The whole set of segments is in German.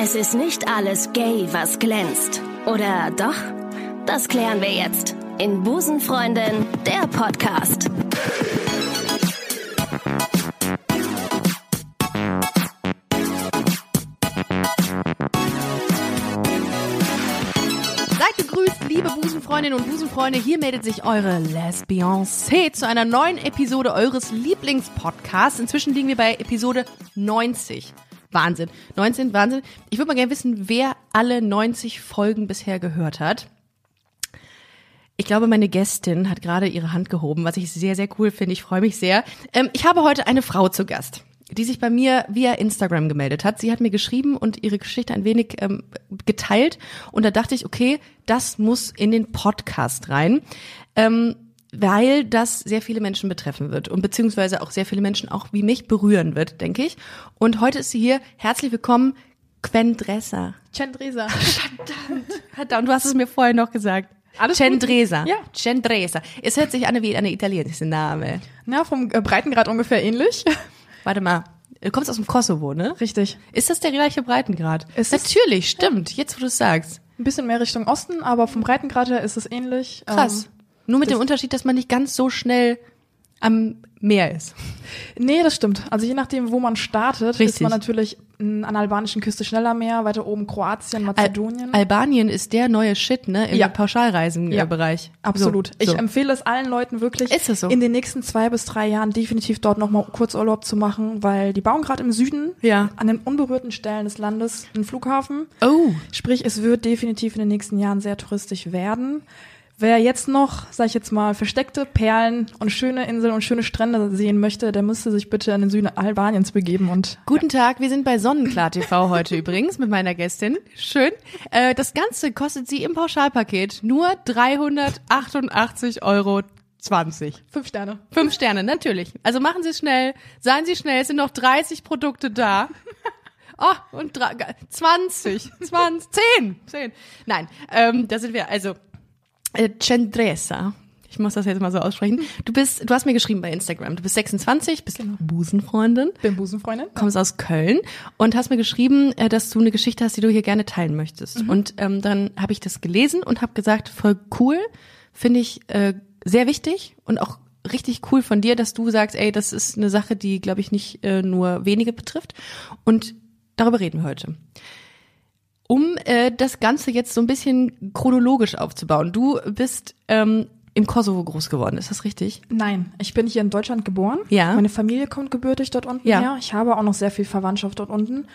Es ist nicht alles gay, was glänzt. Oder doch? Das klären wir jetzt in Busenfreundin, der Podcast. Liebe Busenfreundinnen und Busenfreunde. Hier meldet sich eure Lesbiancé zu einer neuen Episode eures Lieblingspodcasts. Inzwischen liegen wir bei Episode 90. Wahnsinn. 19, Wahnsinn. Ich würde mal gerne wissen, wer alle 90 Folgen bisher gehört hat. Ich glaube, meine Gästin hat gerade ihre Hand gehoben, was ich sehr, sehr cool finde. Ich freue mich sehr. Ähm, ich habe heute eine Frau zu Gast, die sich bei mir via Instagram gemeldet hat. Sie hat mir geschrieben und ihre Geschichte ein wenig ähm, geteilt. Und da dachte ich, okay, das muss in den Podcast rein. Ähm, weil das sehr viele Menschen betreffen wird und beziehungsweise auch sehr viele Menschen auch wie mich berühren wird, denke ich. Und heute ist sie hier. Herzlich willkommen, Quen Dresser. Cendresa. Verdammt. Verdammt, du hast es mir vorher noch gesagt. Alles gut. Cendresa. Ja. Cendresa. Es hört sich an wie ein italienischer Name. Na, vom äh, Breitengrad ungefähr ähnlich. Warte mal. Du kommst aus dem Kosovo, ne? Richtig. Ist das der gleiche Breitengrad? Es ist- Natürlich, stimmt. Jetzt, wo du es sagst. Ein bisschen mehr Richtung Osten, aber vom Breitengrad her ist es ähnlich. Krass. Ähm, Nur mit dem das- Unterschied, dass man nicht ganz so schnell am Meer ist. nee, das stimmt. Also je nachdem, wo man startet, ist Richtig. man natürlich an der albanischen Küste schneller mehr, weiter oben Kroatien, Mazedonien. Al Albanien ist der neue Shit, ne? Im Ja. Pauschalreisenbereich. Absolut. So, Ich so. empfehle es allen Leuten wirklich, Ist so? in den nächsten zwei bis drei Jahren definitiv dort nochmal Kurzurlaub zu machen, weil die bauen gerade im Süden, Ja. an den unberührten Stellen des Landes, einen Flughafen. Oh. Sprich, es wird definitiv in den nächsten Jahren sehr touristisch werden. Wer jetzt noch, sag ich jetzt mal, versteckte Perlen und schöne Inseln und schöne Strände sehen möchte, der müsste sich bitte in den Süden Albaniens begeben und Guten Tag, wir sind bei Sonnenklar TV heute übrigens mit meiner Gästin. Schön. Äh, das Ganze kostet sie im Pauschalpaket nur 388,20 Euro. fünf Sterne. Fünf Sterne, natürlich. Also machen Sie es schnell, seien Sie schnell, es sind noch 30 Produkte da. Oh, und drei, 20, 20, 10, 10. Nein, ähm, da sind wir, also, äh, Cendresa. Ich muss das jetzt mal so aussprechen. Du bist, du hast mir geschrieben bei Instagram. Du bist 26, bist Busenfreundin, Bin Busenfreundin. kommst aus Köln und hast mir geschrieben, äh, dass du eine Geschichte hast, die du hier gerne teilen möchtest. Und ähm, dann habe ich das gelesen und habe gesagt, voll cool, finde ich äh, sehr wichtig und auch richtig cool von dir, dass du sagst, ey, das ist eine Sache, die, glaube ich, nicht äh, nur wenige betrifft. Und darüber reden wir heute. Um äh, das Ganze jetzt so ein bisschen chronologisch aufzubauen. Du bist ähm, im Kosovo groß geworden, ist das richtig? Nein, ich bin hier in Deutschland geboren. Ja. Meine Familie kommt gebürtig dort unten Ja. her. Ich habe auch noch sehr viel Verwandtschaft dort unten.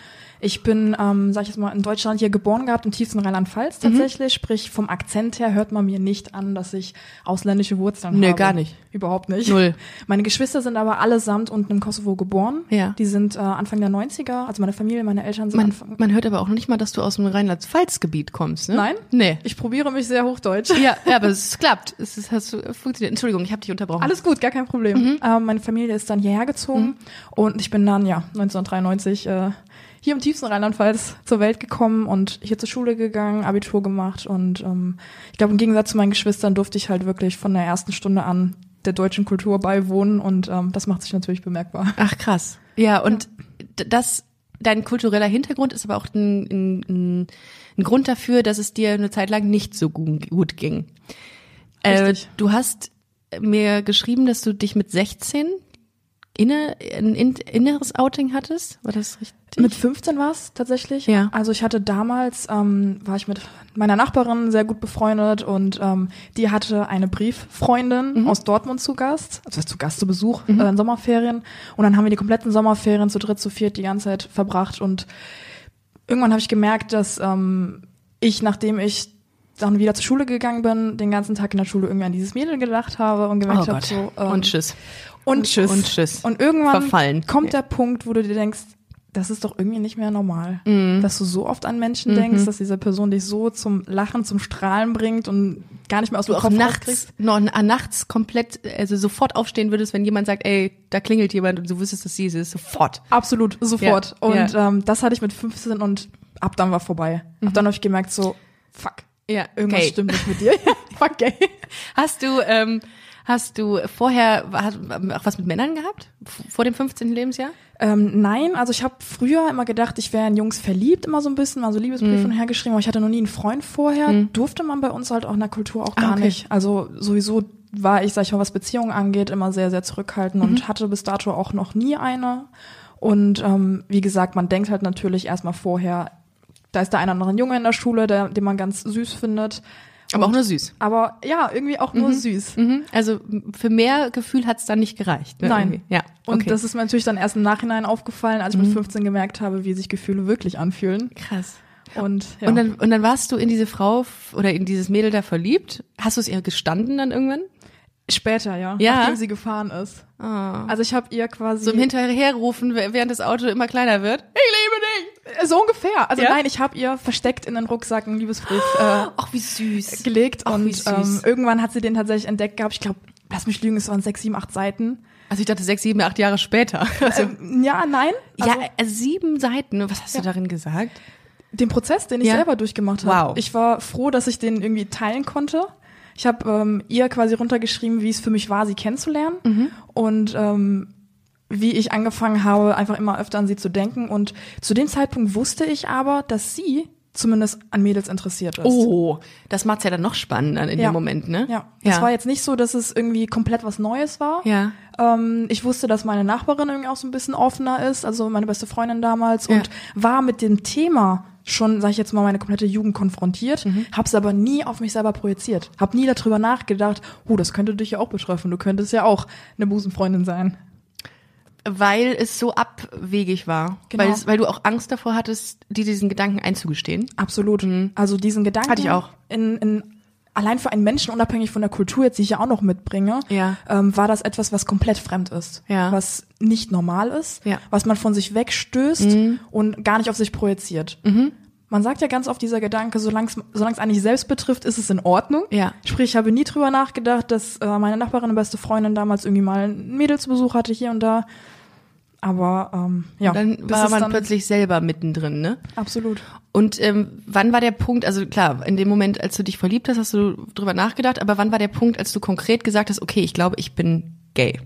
Ich bin, ähm, sag ich jetzt mal, in Deutschland hier geboren gehabt, im tiefsten Rheinland-Pfalz Mhm. tatsächlich. Sprich, vom Akzent her hört man mir nicht an, dass ich ausländische Wurzeln Nö, habe. gar nicht. Überhaupt nicht. Null. Meine Geschwister sind aber allesamt unten im Kosovo geboren. Ja. Die sind äh, Anfang der 90er, also meine Familie, meine Eltern sind Man, Anfang. man hört aber auch noch nicht mal, dass du aus dem Rheinland-Pfalz-Gebiet kommst, ne? Nein? Nee. Ich probiere mich sehr hochdeutsch. Ja, ja, aber es klappt. Es ist, hast du, funktioniert. Entschuldigung, ich habe dich unterbrochen. Alles gut, gar kein Problem. Mhm. Ähm, meine Familie ist dann hierher gezogen und ich bin dann, ja, 1993 äh, hier im tiefsten Rheinland-Pfalz zur Welt gekommen und hier zur Schule gegangen, Abitur gemacht und ähm, ich glaube, im Gegensatz zu meinen Geschwistern durfte ich halt wirklich von der ersten Stunde an der deutschen Kultur beiwohnen und ähm, das macht sich natürlich bemerkbar. Ach krass. Ja, und d- das, dein kultureller Hintergrund ist aber auch ein, ein, ein, Grund dafür, dass es dir eine Zeit lang nicht so gut, ging. Äh, du hast mir geschrieben, dass du dich mit 16 inne, ein in, inneres Outing hattest. War das richtig? Mit 15 war es tatsächlich. Ja. Also ich hatte damals, ähm, war ich mit meiner Nachbarin sehr gut befreundet und ähm, die hatte eine Brieffreundin aus Dortmund zu Gast, also zu Gast zu Besuch äh, in Sommerferien. Und dann haben wir die kompletten Sommerferien zu dritt, zu viert die ganze Zeit verbracht und irgendwann habe ich gemerkt, dass ähm, ich, nachdem ich dann wieder zur Schule gegangen bin, den ganzen Tag in der Schule irgendwie an dieses Mädel gedacht habe und gemerkt Oh habe, so ähm, und tschüss. und tschüss. Und tschüss. Und irgendwann Verfallen. kommt Ja. der Punkt, wo du dir denkst, das ist doch irgendwie nicht mehr normal. Mhm. Dass du so oft an Menschen denkst, dass diese Person dich so zum Lachen, zum Strahlen bringt und gar nicht mehr aus du dem Kopf nachts, noch, äh, nachts komplett, also sofort aufstehen würdest, wenn jemand sagt, ey, da klingelt jemand und du wüsstest, dass sie es ist, sofort. Absolut, sofort. Ja, Und ja. Ähm, das hatte ich mit 15 und ab dann war vorbei. Ab dann habe ich gemerkt, so, fuck, Ja, irgendwas okay. stimmt nicht mit dir. fuck, gay. Hast du, ähm, hast du vorher auch was mit Männern gehabt? Vor dem 15. Lebensjahr? Ähm, nein, also ich habe früher immer gedacht, ich wäre in Jungs verliebt, immer so ein bisschen, mal so Liebesbriefe Mhm. hergeschrieben, aber ich hatte noch nie einen Freund vorher. Durfte man bei uns halt auch in der Kultur auch Ah, gar okay. nicht. Also sowieso war ich, sag ich mal, was Beziehungen angeht, immer sehr, sehr zurückhaltend Mhm. und hatte bis dato auch noch nie eine. Und ähm, wie gesagt, man denkt halt natürlich erstmal vorher, da ist der eine oder andere Junge in der Schule, der, den man ganz süß findet. Aber auch nur süß. Aber ja, irgendwie auch nur süß. Mhm. Also für mehr Gefühl hat's dann nicht gereicht. Ne? Nein. Irgendwie. Ja. Und okay. Mhm. das ist mir natürlich dann erst im Nachhinein aufgefallen, als ich mit 15 gemerkt habe, wie sich Gefühle wirklich anfühlen. krass. Und, ja. Und, dann, und dann warst du in diese Frau oder in dieses Mädel da verliebt. Hast du es ihr gestanden dann irgendwann? Später, ja, Ja? nachdem sie gefahren ist. Also ich habe ihr quasi So im Hinterherrufen, während das Auto immer kleiner wird. Ich liebe dich! So ungefähr. Also Ja? nein, ich habe ihr versteckt in den Rucksack einen Liebesbrief äh, Ach, wie süß. gelegt Ach, und süß. ähm, irgendwann hat sie den tatsächlich entdeckt gehabt. Ich glaube, lass mich lügen, es waren sechs, sieben, acht Seiten. Also ich dachte sechs, sieben, acht Jahre später. Also, Ähm, ja, nein. Also, ja, äh, sieben Seiten. Was hast du darin gesagt? den Prozess, den ich Ja. selber durchgemacht habe. Wow. Ich war froh, dass ich den irgendwie teilen konnte. Ich habe ähm, ihr quasi runtergeschrieben, wie es für mich war, sie kennenzulernen Mhm. und ähm, wie ich angefangen habe, einfach immer öfter an sie zu denken. Und zu dem Zeitpunkt wusste ich aber, dass sie zumindest an Mädels interessiert ist. Oh, das macht's ja dann noch spannender in Ja. dem Moment, ne? Ja, es war jetzt nicht so, dass es irgendwie komplett was Neues war. Ja. Ähm, ich wusste, dass meine Nachbarin irgendwie auch so ein bisschen offener ist, also meine beste Freundin damals, und war mit dem Thema schon, sag ich jetzt mal, meine komplette Jugend konfrontiert, Mhm. hab's aber nie auf mich selber projiziert. Hab nie darüber nachgedacht, oh, das könnte dich ja auch betreffen, du könntest ja auch eine Busenfreundin sein. Weil es so abwegig war. Genau. Weil, es, weil du auch Angst davor hattest, dir diesen Gedanken einzugestehen. Absolut. Also diesen Gedanken. Mhm. Hatte ich auch. In, in, allein für einen Menschen, unabhängig von der Kultur, jetzt, die ich ja auch noch mitbringe, Ja. ähm, war das etwas, was komplett fremd ist. Ja. Was nicht normal ist, Ja. Mhm. was man von sich wegstößt und gar nicht auf sich projiziert. Man sagt ja ganz oft dieser Gedanke, solange es eigentlich selbst betrifft, ist es in Ordnung. Ja. Sprich, ich habe nie drüber nachgedacht, dass äh, meine Nachbarin, eine beste Freundin damals irgendwie mal einen Mädelsbesuch hatte hier und da. Aber ähm, ja, Dann bis war man dann- plötzlich selber mittendrin, ne? absolut. Und ähm, wann war der Punkt, also klar, in dem Moment, als du dich verliebt hast, hast du drüber nachgedacht, aber wann war der Punkt, als du konkret gesagt hast, okay, ich glaube, ich bin gay?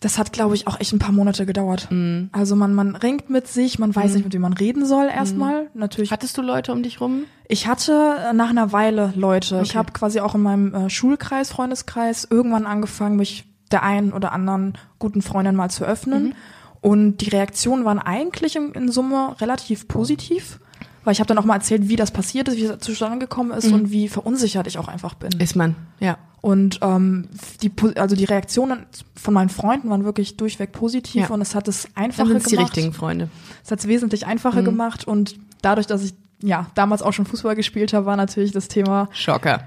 Das hat, glaube ich, auch echt ein paar Monate gedauert. Mhm. Also man, man ringt mit sich, man weiß nicht, mit wem man reden soll erstmal. Natürlich. Hattest du Leute um dich rum? Ich hatte äh, nach einer Weile Leute. Ich habe quasi auch in meinem äh, Schulkreis, Freundeskreis irgendwann angefangen, mich der einen oder anderen guten Freundin mal zu öffnen. Und die Reaktionen waren eigentlich in, in Summe relativ positiv. Weil ich habe dann auch mal erzählt, wie das passiert ist, wie es zustande gekommen ist und wie verunsichert ich auch einfach bin. Ist man, ja. Und ähm, die, also die Reaktionen von meinen Freunden waren wirklich durchweg positiv Ja. und es hat es einfacher sind die gemacht. richtigen Freunde. Es hat es wesentlich einfacher gemacht und dadurch, dass ich ja damals auch schon Fußball gespielt habe, war natürlich das Thema Schocker.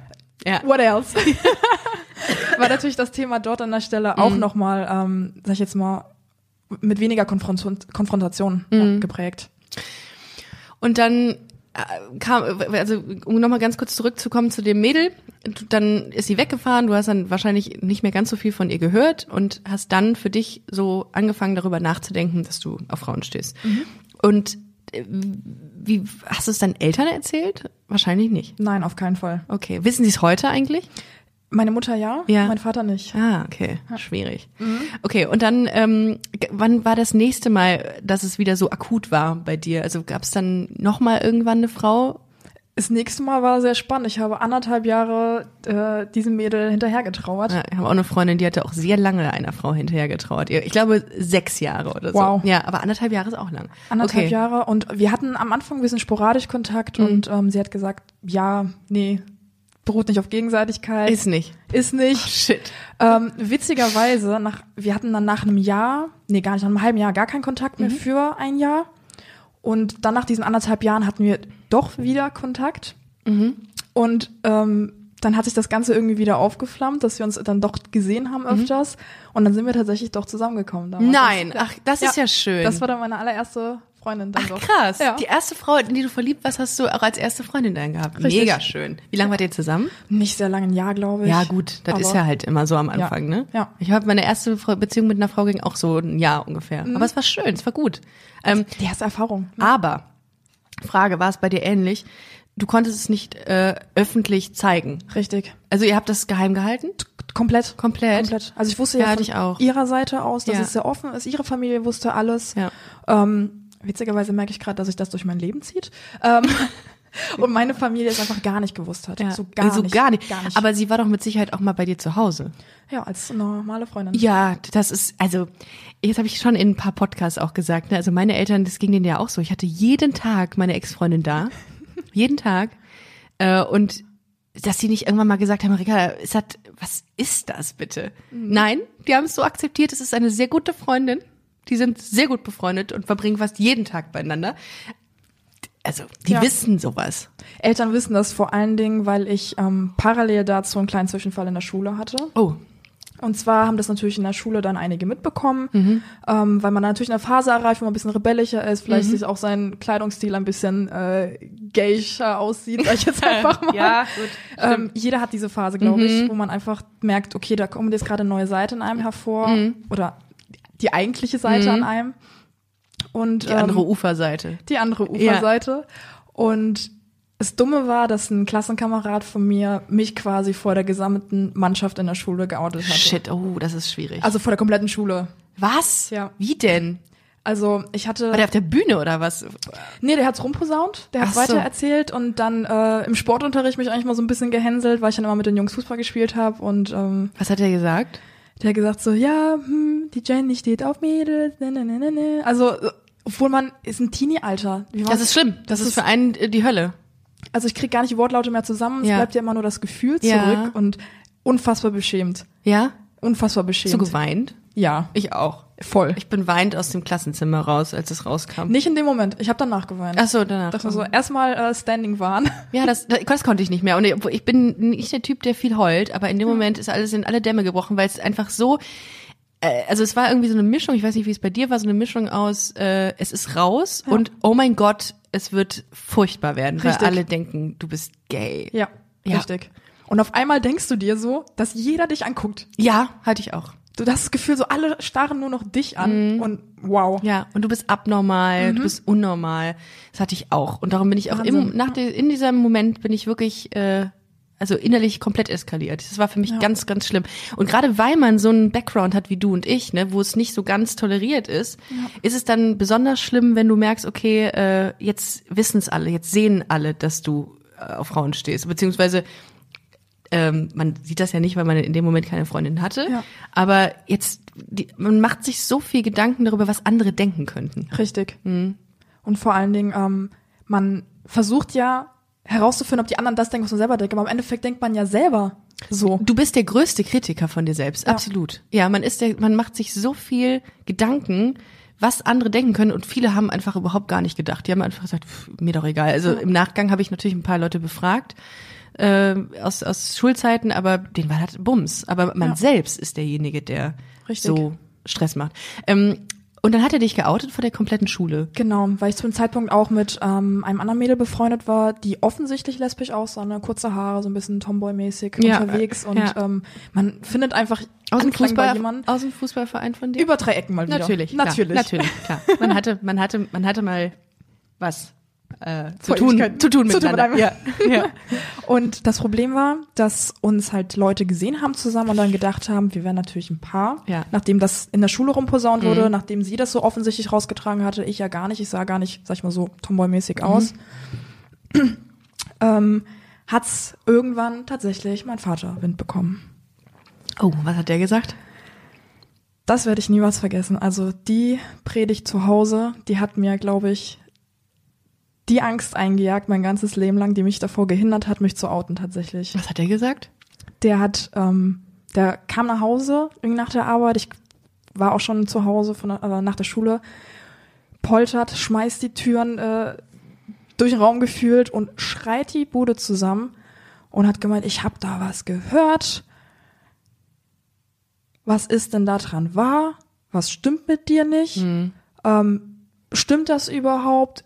Ja. What else? war natürlich das Thema dort an der Stelle auch noch mal, ähm, sag ich jetzt mal, mit weniger Konfrontation, Konfrontation ja, geprägt. Und dann äh, kam, also um nochmal ganz kurz zurückzukommen zu dem Mädel, dann ist sie weggefahren, du hast dann wahrscheinlich nicht mehr ganz so viel von ihr gehört und hast dann für dich so angefangen darüber nachzudenken, dass du auf Frauen stehst. Und äh, wie hast du es deinen Eltern erzählt? Wahrscheinlich nicht. Nein, auf keinen Fall. Okay, wissen sie es heute eigentlich? Meine Mutter ja, Ja. mein Vater nicht. Ah, okay, schwierig. Okay, und dann, ähm, wann war das nächste Mal, dass es wieder so akut war bei dir? Also gab es dann noch mal irgendwann eine Frau? Das nächste Mal war sehr spannend. Ich habe anderthalb Jahre äh, diesem Mädel hinterhergetrauert. Ja, ich habe auch eine Freundin, die hatte auch sehr lange einer Frau hinterher getrauert. Ich glaube sechs Jahre oder so. Wow. Ja, aber anderthalb Jahre ist auch lang. Anderthalb okay. Jahre und wir hatten am Anfang ein bisschen sporadisch Kontakt und ähm, sie hat gesagt, ja, nee, beruht nicht auf Gegenseitigkeit. Ist nicht. Ist nicht. Shit. Ähm, witzigerweise, nach, wir hatten dann nach einem Jahr, nee, gar nicht, nach einem halben Jahr gar keinen Kontakt mehr für ein Jahr. Und dann nach diesen anderthalb Jahren hatten wir doch wieder Kontakt. Und ähm, dann hat sich das Ganze irgendwie wieder aufgeflammt, dass wir uns dann doch gesehen haben öfters. Und dann sind wir tatsächlich doch zusammengekommen. Damals. Nein, ach, das ist ja schön. Das war dann meine allererste Freundin dann Ach, doch. krass. Ja. Die erste Frau, in die du verliebt warst, hast du auch als erste Freundin dann gehabt. Richtig. Mega schön. Wie lange wart ihr zusammen? Nicht sehr lange, ein Jahr, glaube ich. Ja, gut, das ist ja halt immer so am Anfang, ne? ja. Ich habe meine erste Beziehung mit einer Frau ging auch so ein Jahr ungefähr. Mhm. Aber es war schön, es war gut. Ähm, Die erste Erfahrung. aber, Frage, war es bei dir ähnlich? Du konntest es nicht äh, öffentlich zeigen. Richtig. Also ihr habt das geheim gehalten? Komplett. Komplett? Komplett. Also ich wusste Ja, ja, von ihrer Seite aus, dass Ja. es sehr offen ist. Ihre Familie wusste alles. Ja. Ähm, witzigerweise merke ich gerade, dass sich das durch mein Leben zieht. Ähm, und meine Familie es einfach gar nicht gewusst hat. Ja. So gar so nicht. gar nicht. Gar nicht. Aber sie war doch mit Sicherheit auch mal bei dir zu Hause. ja, als normale Freundin. Ja, das ist, also, jetzt habe ich schon in ein paar Podcasts auch gesagt, ne? also meine Eltern, das ging denen ja auch so. Ich hatte jeden Tag meine Ex-Freundin da. jeden Tag. Äh, und dass sie nicht irgendwann mal gesagt haben, Rika, ist das, was ist das bitte? Nein, die haben es so akzeptiert, es ist eine sehr gute Freundin. Die sind sehr gut befreundet und verbringen fast jeden Tag beieinander. Also, die Ja. wissen sowas. Eltern wissen das vor allen Dingen, weil ich ähm, parallel dazu einen kleinen Zwischenfall in der Schule hatte. Oh, Und zwar haben das natürlich in der Schule dann einige mitbekommen, Mhm. ähm, weil man natürlich eine Phase erreicht, wo man ein bisschen rebellischer ist, vielleicht Mhm. sich auch sein Kleidungsstil ein bisschen äh, gayischer aussieht, sag ich jetzt einfach mal. Ja, gut, Ähm, jeder hat diese Phase, glaube ich, Mhm. wo man einfach merkt, okay, da kommt jetzt gerade eine neue Seite in einem hervor Mhm. oder die eigentliche Seite an einem. Und die andere ähm, Uferseite. die andere Uferseite. Und das Dumme war, dass ein Klassenkamerad von mir mich quasi vor der gesamten Mannschaft in der Schule geoutet hatte. Shit, oh, das ist schwierig. Also vor der kompletten Schule. was? Ja. Wie denn? Also ich hatte. War der auf der Bühne oder was? nee, der hat's rumposaunt, der hat Ach so. weiter erzählt und dann äh, im Sportunterricht mich eigentlich mal so ein bisschen gehänselt, weil ich dann immer mit den Jungs Fußball gespielt habe und ähm, Was hat er gesagt? Der hat gesagt so, ja, hm, die Jenny steht auf Mädels, ne, ne, ne, ne, ne. Also, obwohl man ist ein Teenie-Alter. Das ist schlimm. Das, Das ist ist- für einen äh, die Hölle. Also ich krieg gar nicht die Wortlaute mehr zusammen, es Ja. bleibt ja immer nur das Gefühl Ja. zurück und unfassbar beschämt. Ja? Unfassbar beschämt. du geweint? Ja, Ich auch. Voll. Ich bin weint aus dem Klassenzimmer raus, als es rauskam. Nicht in dem Moment, ich habe danach geweint. Ach so, danach. Dass wir so erstmal äh, standing waren. Ja, das, das, das konnte ich nicht mehr. Und ich, bin nicht der Typ, der viel heult, aber in dem Moment ist alles in alle Dämme gebrochen, weil es einfach so, äh, also es war irgendwie so eine Mischung, ich weiß nicht, wie es bei dir war, so eine Mischung aus, äh, es ist raus und oh mein Gott, es wird furchtbar werden, Richtig. weil alle denken, du bist gay. Ja, Ja. richtig. Und auf einmal denkst du dir so, dass jeder dich anguckt. Ja, hatte ich auch. Du hast das Gefühl, so alle starren nur noch dich an und wow. Mhm. Ja, und du bist abnormal, du bist unnormal. Das hatte ich auch. Und darum bin ich auch im, nach der, in diesem Moment bin ich wirklich, äh, also innerlich komplett eskaliert. Das war für mich ganz, ganz schlimm. Und gerade weil man so einen Background hat wie du und ich, ne, wo es nicht so ganz toleriert ist, ist es dann besonders schlimm, wenn du merkst, okay, äh, jetzt wissen es alle, jetzt sehen alle, dass du äh, auf Frauen stehst. Beziehungsweise ähm, man sieht das ja nicht, weil man in dem Moment keine Freundin hatte. Ja. Aber jetzt, die, man macht sich so viel Gedanken darüber, was andere denken könnten. Richtig. Mhm. Und vor allen Dingen, ähm, man versucht ja herauszufinden, ob die anderen das denken, was man selber denkt. Aber im Endeffekt denkt man ja selber so. Du bist der größte Kritiker von dir selbst, Ja. absolut. Ja, man ist der, man macht sich so viel Gedanken, was andere denken können und viele haben einfach überhaupt gar nicht gedacht. Die haben einfach gesagt, pff, mir doch egal. Also im Nachgang habe ich natürlich ein paar Leute befragt äh, aus, aus Schulzeiten, aber den war halt Bums. Aber man Ja. selbst ist derjenige, der Richtig. so Stress macht. Ähm, und dann hat er dich geoutet vor der kompletten Schule. Genau, weil ich zu dem Zeitpunkt auch mit ähm, einem anderen Mädel befreundet war, die offensichtlich lesbisch aussah, ne? kurze Haare, so ein bisschen Tomboy-mäßig Ja, unterwegs. äh, Und ja. ähm, man findet einfach Aus dem, Fußball, aus dem Fußballverein von dir? über drei Ecken mal wieder. Natürlich, Natürlich. Klar, natürlich, klar. Man hatte, man hatte, man hatte mal was äh, zu tun, zu tun miteinander. ja, ja. Und das Problem war, dass uns halt Leute gesehen haben zusammen und dann gedacht haben, wir wären natürlich ein Paar. Ja. Mhm. Nachdem das in der Schule rumposaunt wurde, nachdem sie das so offensichtlich rausgetragen hatte, ich ja gar nicht, ich sah gar nicht, sag ich mal so, Tomboy-mäßig Mhm. aus, ähm, hat's irgendwann tatsächlich mein Vater Wind bekommen. Oh, was hat der gesagt? Das werde ich niemals vergessen. Also die Predigt zu Hause, die hat mir, glaube ich, die Angst eingejagt mein ganzes Leben lang, die mich davor gehindert hat, mich zu outen tatsächlich. Was hat der gesagt? Der hat, ähm, der kam nach Hause irgendwie nach der Arbeit. Ich war auch schon zu Hause von äh, nach der Schule. Poltert, schmeißt die Türen äh, durch den Raum gefühlt und schreit die Bude zusammen und hat gemeint, ich habe da was gehört. Was ist denn da dran wahr? Was stimmt mit dir nicht? Ähm, stimmt das überhaupt?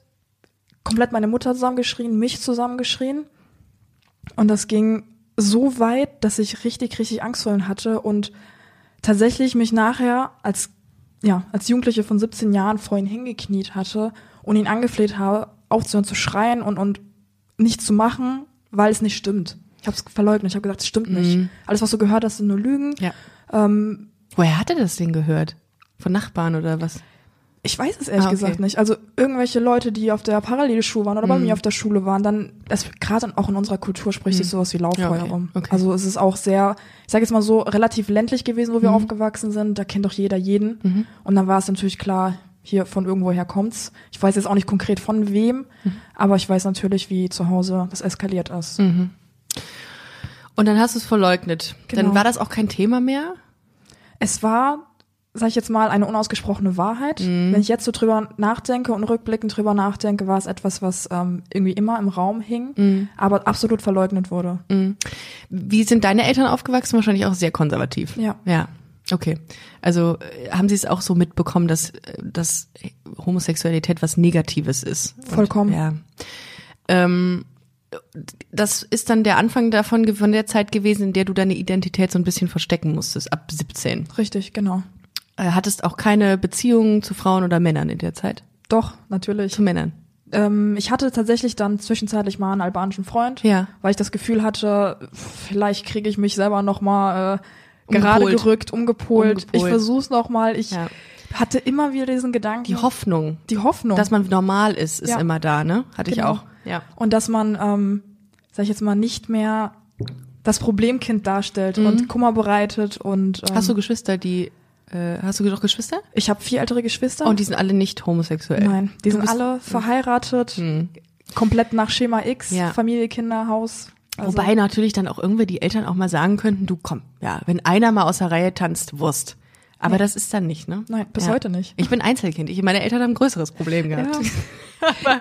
Komplett meine Mutter zusammengeschrien, mich zusammengeschrien. Und das ging so weit, dass ich richtig, richtig Angst vor ihm hatte und tatsächlich mich nachher als, ja, als Jugendliche von 17 Jahren vor ihn hingekniet hatte und ihn angefleht habe, aufzuhören zu schreien und, und nichts zu machen, weil es nicht stimmt. Ich habe es verleugnet. Ich habe gesagt, das stimmt nicht. Alles, was du gehört hast, sind nur Lügen. Ja. Ähm, Woher hat er das denn gehört? Von Nachbarn oder was? Ich weiß es ehrlich Ah, okay. gesagt nicht. Also irgendwelche Leute, die auf der Parallelschule waren oder Mhm. bei mir auf der Schule waren, dann, das gerade auch in unserer Kultur spricht sich sowas wie Lauffeuer Mhm. Ja, okay, rum. okay. Also es ist auch sehr, ich sage jetzt mal so, relativ ländlich gewesen, wo wir Mhm. aufgewachsen sind. Da kennt doch jeder jeden. Und dann war es natürlich klar, hier von irgendwoher kommt's. Ich weiß jetzt auch nicht konkret von wem, Mhm. aber ich weiß natürlich, wie zu Hause das eskaliert ist. Mhm. Und dann hast du es verleugnet. Dann Genau. war das auch kein Thema mehr? Es war, sag ich jetzt mal, eine unausgesprochene Wahrheit. Mhm. Wenn ich jetzt so drüber nachdenke und rückblickend drüber nachdenke, war es etwas, was ähm, irgendwie immer im Raum hing, Mhm. aber absolut verleugnet wurde. Wie sind deine Eltern aufgewachsen? Wahrscheinlich auch sehr konservativ. Ja. Ja. Okay. Also äh, haben sie es auch so mitbekommen, dass, dass Homosexualität was Negatives ist? Und, Vollkommen. Ja. Ähm, das ist dann der Anfang davon, von der Zeit gewesen, in der du deine Identität so ein bisschen verstecken musstest, ab 17. Richtig, genau. Äh, hattest auch keine Beziehungen zu Frauen oder Männern in der Zeit? Doch, natürlich. Zu Männern? Ähm, ich hatte tatsächlich dann zwischenzeitlich mal einen albanischen Freund, Ja. weil ich das Gefühl hatte, vielleicht kriege ich mich selber noch mal äh, gerade Umgepolt. gerückt, umgepolt. Umgepolt. Ich versuch's noch mal. Ich Ja. hatte immer wieder diesen Gedanken, Die Hoffnung, die Hoffnung. dass man normal ist, ist Ja. immer da, ne? Hatte ich Genau. auch. Ja. und dass man, ähm, sag ich jetzt mal, nicht mehr das Problemkind darstellt und Kummer bereitet und ähm, Mhm. Hast du Geschwister, die, äh, hast du doch Geschwister? ich habe vier ältere Geschwister. Und die sind alle nicht homosexuell. Nein, die Du sind alle verheiratet, Hm. komplett nach Schema X, Ja. Familie, Kinder, Haus. Also, Wobei natürlich dann auch irgendwie die Eltern auch mal sagen könnten, du komm, ja, wenn einer mal aus der Reihe tanzt, Wurst. Aber das ist dann nicht, ne? Nein, bis ja. heute nicht. Ich bin Einzelkind. Ich, meine Eltern haben ein größeres Problem gehabt. Ja.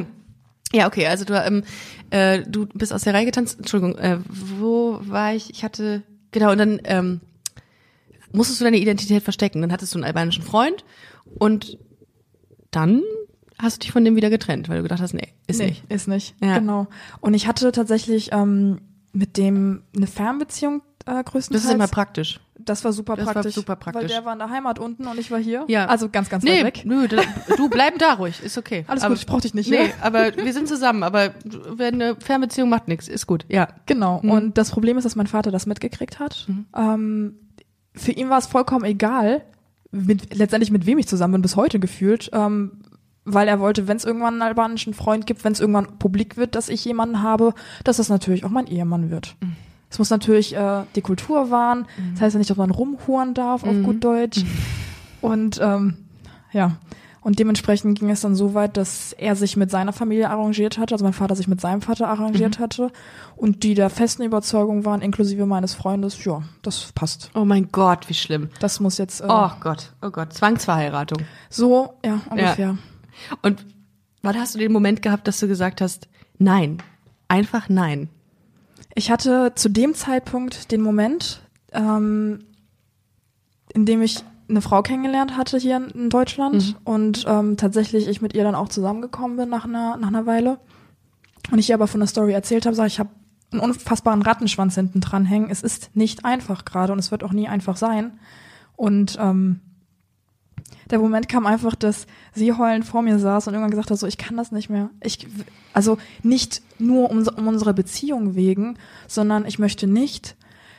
Ja, okay, also du, ähm, äh, du bist aus der Reihe getanzt. Entschuldigung, äh, wo war ich? Ich hatte, genau, und dann ähm, musstest du deine Identität verstecken. Dann hattest du einen albanischen Freund und dann hast du dich von dem wieder getrennt, weil du gedacht hast, nee, ist nee, nicht. Ist nicht, Ja. genau. Und ich hatte tatsächlich ähm, mit dem eine Fernbeziehung äh, größtenteils. Das ist immer praktisch. Das war super Das war praktisch. super praktisch. Weil der war in der Heimat unten und ich war hier. Ja. Also ganz, ganz Nee, weit weg. nö, da, du bleib da ruhig, ist okay. Alles aber, gut, ich brauch dich nicht. Nee, ne? aber wir sind zusammen, aber wenn eine Fernbeziehung macht nichts, ist gut, ja. Genau. Mhm. Und das Problem ist, dass mein Vater das mitgekriegt hat. Ähm, für ihn war es vollkommen egal, mit, letztendlich mit wem ich zusammen bin, bis heute gefühlt. Ähm, weil er wollte, wenn es irgendwann einen albanischen Freund gibt, wenn es irgendwann publik wird, dass ich jemanden habe, dass das natürlich auch mein Ehemann wird. Mhm. Es muss natürlich äh, die Kultur wahren. Das heißt ja nicht, dass man rumhuren darf, auf Mhm. gut Deutsch. Und ähm, ja, und dementsprechend ging es dann so weit, dass er sich mit seiner Familie arrangiert hatte, also mein Vater sich mit seinem Vater arrangiert Mhm. hatte und die der festen Überzeugung waren, inklusive meines Freundes, ja, das passt. Oh mein Gott, wie schlimm. Das muss jetzt äh, Oh Gott, oh Gott, Zwangsverheiratung. so, ja, ungefähr. Und wann hast du den Moment gehabt, dass du gesagt hast, nein, einfach nein? Ich hatte zu dem Zeitpunkt den Moment, ähm, in dem ich eine Frau kennengelernt hatte hier in- Deutschland und ähm, tatsächlich ich mit ihr dann auch zusammengekommen bin nach einer, nach einer Weile. Und ich ihr aber von der Story erzählt habe, sage ich, habe einen unfassbaren Rattenschwanz hinten dran hängen. Es ist nicht einfach gerade und es wird auch nie einfach sein. Und ähm, der Moment kam einfach, dass sie heulend vor mir saß und irgendwann gesagt hat, so ich kann das nicht mehr. Ich, also nicht nur um, um unsere Beziehung wegen, sondern ich möchte nicht,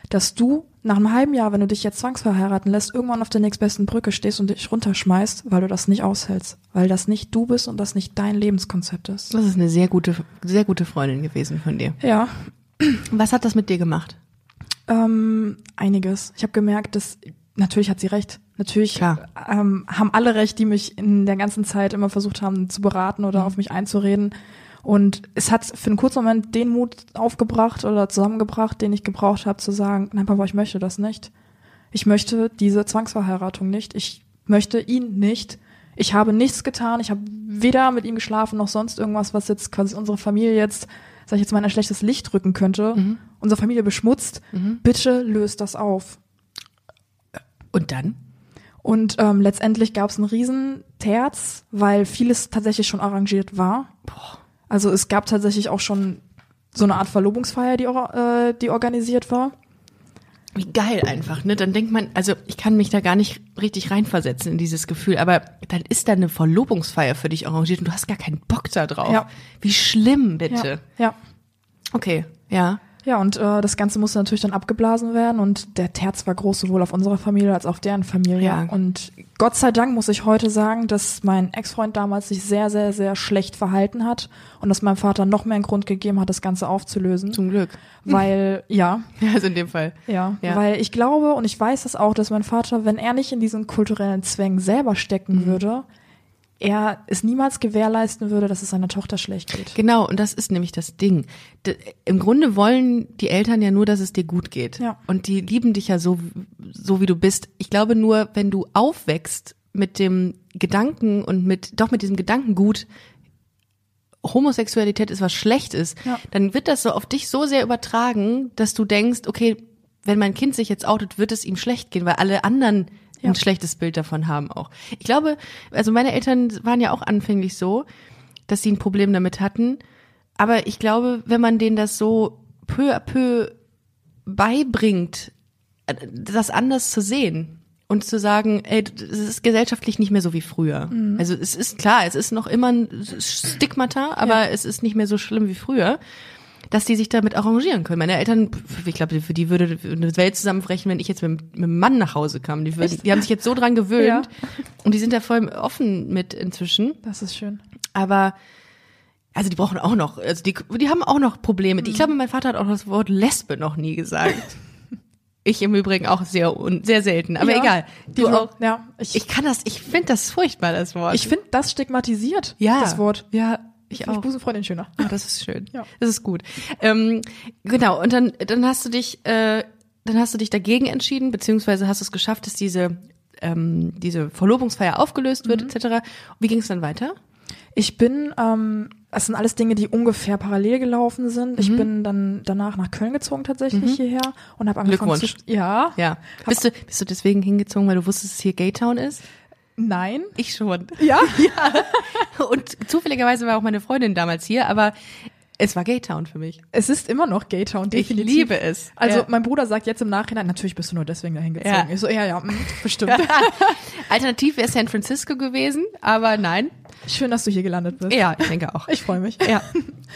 dass du nach einem halben Jahr, wenn du dich jetzt zwangsverheiraten lässt, irgendwann auf der nächstbesten Brücke stehst und dich runterschmeißt, weil du das nicht aushältst, weil das nicht du bist und das nicht dein Lebenskonzept ist. Das ist eine sehr gute, sehr gute Freundin gewesen von dir. Ja, Was hat das mit dir gemacht? Ähm, einiges. Ich habe gemerkt, dass natürlich hat sie recht. Natürlich Klar. ähm, haben alle recht, die mich in der ganzen Zeit immer versucht haben zu beraten oder auf mich einzureden. Und es hat für einen kurzen Moment den Mut aufgebracht oder zusammengebracht, den ich gebraucht habe, zu sagen, nein, Papa, ich möchte das nicht. Ich möchte diese Zwangsverheiratung nicht. Ich möchte ihn nicht. Ich habe nichts getan. Ich habe weder mit ihm geschlafen noch sonst irgendwas, was jetzt quasi unsere Familie jetzt, sag ich jetzt mal, in ein schlechtes Licht rücken könnte. Unsere Familie beschmutzt. Bitte löst das auf. Und dann? Und ähm, letztendlich gab es einen riesen Terz, weil vieles tatsächlich schon arrangiert war. Also es gab tatsächlich auch schon so eine Art Verlobungsfeier, die, äh, die organisiert war. Wie geil einfach, ne? Dann denkt man, also ich kann mich da gar nicht richtig reinversetzen in dieses Gefühl, aber dann ist da eine Verlobungsfeier für dich arrangiert und du hast gar keinen Bock da drauf. Ja. Wie schlimm, bitte. Ja, ja. Okay, Ja. Ja, und äh, das Ganze musste natürlich dann abgeblasen werden und der Terz war groß sowohl auf unserer Familie als auch auf deren Familie. Ja. Und Gott sei Dank muss ich heute sagen, dass mein Ex-Freund damals sich sehr, sehr, sehr schlecht verhalten hat und dass meinem Vater noch mehr einen Grund gegeben hat, das Ganze aufzulösen. Zum Glück. Weil, ja, Ja, also in dem Fall. ja, Ja. weil ich glaube und ich weiß das auch, dass mein Vater, wenn er nicht in diesen kulturellen Zwängen selber stecken Mhm. würde, er es niemals gewährleisten würde, dass es seiner Tochter schlecht geht. Genau, und das ist nämlich das Ding. D Im Grunde wollen die Eltern ja nur, dass es dir gut geht. Ja. Und die lieben dich ja so, so wie du bist. Ich glaube nur, wenn du aufwächst mit dem Gedanken und mit, doch mit diesem Gedankengut, Homosexualität ist was Schlechtes, Ja. dann wird das so auf dich so sehr übertragen, dass du denkst, okay, wenn mein Kind sich jetzt outet, wird es ihm schlecht gehen, weil alle anderen Ja. ein schlechtes Bild davon haben auch. Ich glaube, also meine Eltern waren ja auch anfänglich so, dass sie ein Problem damit hatten. Aber ich glaube, wenn man denen das so peu à peu beibringt, das anders zu sehen und zu sagen, ey, es ist gesellschaftlich nicht mehr so wie früher. Also es ist klar, es ist noch immer ein Stigmata, aber es ist nicht mehr so schlimm wie früher, dass die sich damit arrangieren können. Meine Eltern, ich glaube, für die würde eine Welt zusammenbrechen, wenn ich jetzt mit, mit einem Mann nach Hause kam. Die, würden, die haben sich jetzt so dran gewöhnt Ja. und die sind da voll offen mit inzwischen. Das ist schön. Aber also die brauchen auch noch, also die, die haben auch noch Probleme. Mhm. Ich glaube, mein Vater hat auch das Wort Lesbe noch nie gesagt. ich im Übrigen auch sehr un, sehr selten. Aber Ja. egal. Du auch. Ja, ich, Ich kann das, ich finde das furchtbar, das Wort. ich finde das stigmatisiert, ja, das Wort. Ja, ich Ich auch. Busenfreundin schöner. Oh, das ist schön. Ja. Das ist gut. Ähm, genau. Und dann, dann hast du dich, äh, dann hast du dich dagegen entschieden, beziehungsweise hast du es geschafft, dass diese ähm, diese Verlobungsfeier aufgelöst Mhm. wird, etc. Wie ging es dann weiter? Ich bin, ähm, das sind alles Dinge, die ungefähr parallel gelaufen sind. Mhm. Ich bin dann danach nach Köln gezogen tatsächlich hierher und habe angefangen zu Glückwunsch. ja, Ja. Bist du, bist du deswegen hingezogen, weil du wusstest, dass hier Gaytown ist? Nein, Ich schon. ja, Und zufälligerweise war auch meine Freundin damals hier, aber es war Gaytown für mich. es ist immer noch Gaytown, definitiv. Ich liebe es. Also Ja. mein Bruder sagt jetzt im Nachhinein, natürlich bist du nur deswegen dahin gezogen. Ja. Ich so, ja, ja, mm, bestimmt. Alternativ wäre San Francisco gewesen, aber nein. Schön, dass du hier gelandet bist. Ja, ich denke auch. Ich freue mich. Ja.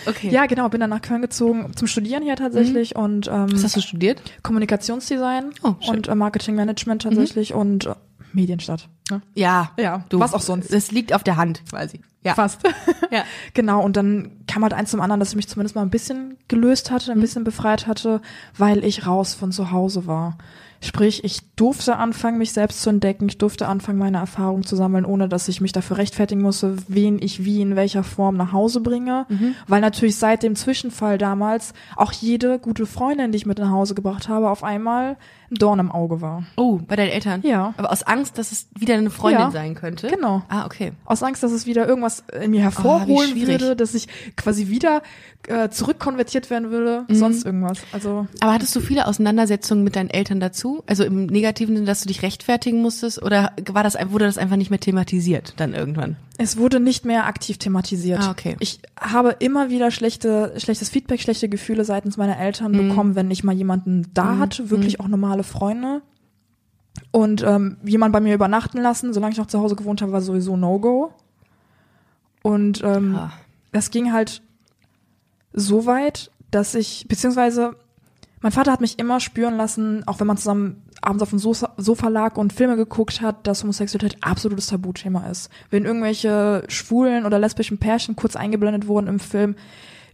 Okay. Ja, genau, bin dann nach Köln gezogen zum Studieren hier tatsächlich und ähm, Was hast du studiert? Kommunikationsdesign Oh, und äh, Marketingmanagement tatsächlich und äh, Medienstadt. Ne? Ja. Ja, was auch sonst. Das liegt auf der Hand quasi. Ja. Fast. Ja. Genau, und dann kam halt eins zum anderen, dass ich mich zumindest mal ein bisschen gelöst hatte, Mhm. ein bisschen befreit hatte, weil ich raus von zu Hause war. Sprich, ich durfte anfangen, mich selbst zu entdecken. Ich durfte anfangen, meine Erfahrungen zu sammeln, ohne dass ich mich dafür rechtfertigen musste, wen ich wie in welcher Form nach Hause bringe. Mhm. Weil natürlich seit dem Zwischenfall damals auch jede gute Freundin, die ich mit nach Hause gebracht habe, auf einmal ein Dorn im Auge war. Oh, bei deinen Eltern? Ja. Aber aus Angst, dass es wieder eine Freundin Ja. sein könnte? Genau. Ah, okay. Aus Angst, dass es wieder irgendwas in mir Oh, hervorholen schwierig. würde, dass ich quasi wieder äh, zurückkonvertiert werden würde, sonst irgendwas. Also Aber hattest du viele Auseinandersetzungen mit deinen Eltern dazu? Also im negativen Sinne, dass du dich rechtfertigen musstest? Oder war das, wurde das einfach nicht mehr thematisiert dann irgendwann? es wurde nicht mehr aktiv thematisiert. Ah, okay. Ich habe immer wieder schlechte, schlechtes Feedback, schlechte Gefühle seitens meiner Eltern Mhm. bekommen, wenn ich mal jemanden da hatte, wirklich auch normale Freunde. Und ähm, jemand bei mir übernachten lassen, solange ich noch zu Hause gewohnt habe, war sowieso No-Go. Und ähm, Ah. das ging halt so weit, dass ich, beziehungsweise mein Vater hat mich immer spüren lassen, auch wenn man zusammen abends auf dem Sofa, Sofa lag und Filme geguckt hat, dass Homosexualität absolutes Tabuthema ist. Wenn irgendwelche schwulen oder lesbischen Pärchen kurz eingeblendet wurden im Film,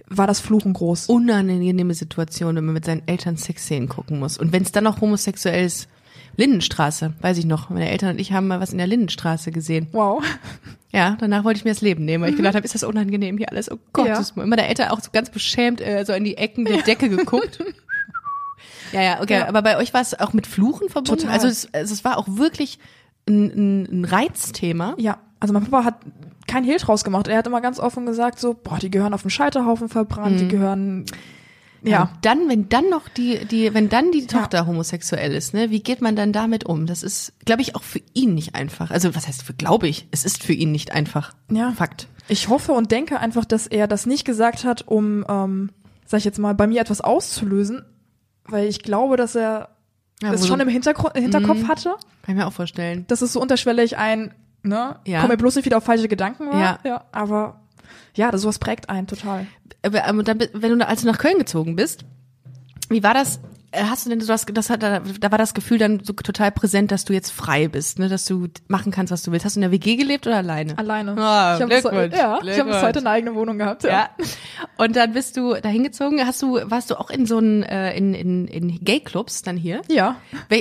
war das Fluchen groß. Unangenehme Situation, wenn man mit seinen Eltern Sexszenen gucken muss. Und wenn es dann noch homosexuell ist, Lindenstraße, weiß ich noch. Meine Eltern und ich haben mal was in der Lindenstraße gesehen. Wow. Ja, danach wollte ich mir das Leben nehmen, weil ich gedacht habe, ist das unangenehm hier alles? Oh Gott, Ja. das ist meine Eltern auch so ganz beschämt äh, so in die Ecken der Decke geguckt. ja, ja, okay. Ja. Aber bei euch war es auch mit Fluchen verbunden? Total. Also es, also es war auch wirklich ein, ein, Reizthema. Ja, also mein Papa hat kein Hehl draus gemacht. Er hat immer ganz offen gesagt so, boah, die gehören auf den Scheiterhaufen verbrannt, die gehören, ja. Und dann, wenn dann noch die, die, wenn dann die Tochter homosexuell ist, ne, wie geht man dann damit um? Das ist, glaube ich, auch für ihn nicht einfach. Also was heißt für, glaube ich, es ist für ihn nicht einfach. Ja. Fakt. Ich hoffe und denke einfach, dass er das nicht gesagt hat, um, ähm, sag ich jetzt mal, bei mir etwas auszulösen, weil ich glaube, dass er Ja, das schon im Hintergr Hinterkopf hatte. Kann ich mir auch vorstellen. Das ist so unterschwellig ein, ne, Ja. komm mir bloß nicht wieder auf falsche Gedanken war. Ja. ja aber ja, das sowas prägt einen total. Aber, ähm, dann, wenn du als du nach Köln gezogen bist, wie war das? Äh, Hast du denn so das, das hat da, war das Gefühl dann so total präsent, dass du jetzt frei bist, ne, dass du machen kannst, was du willst. Hast du in der WG gelebt oder alleine? Alleine. Ah, ich habe bis, Glückwunsch, ja, ich hab bis heute eine eigene Wohnung gehabt. Ja. Ja. Und dann bist du da hingezogen. Hast du, warst du auch in so einen, äh, in, in, in Gay-Clubs dann hier? ja.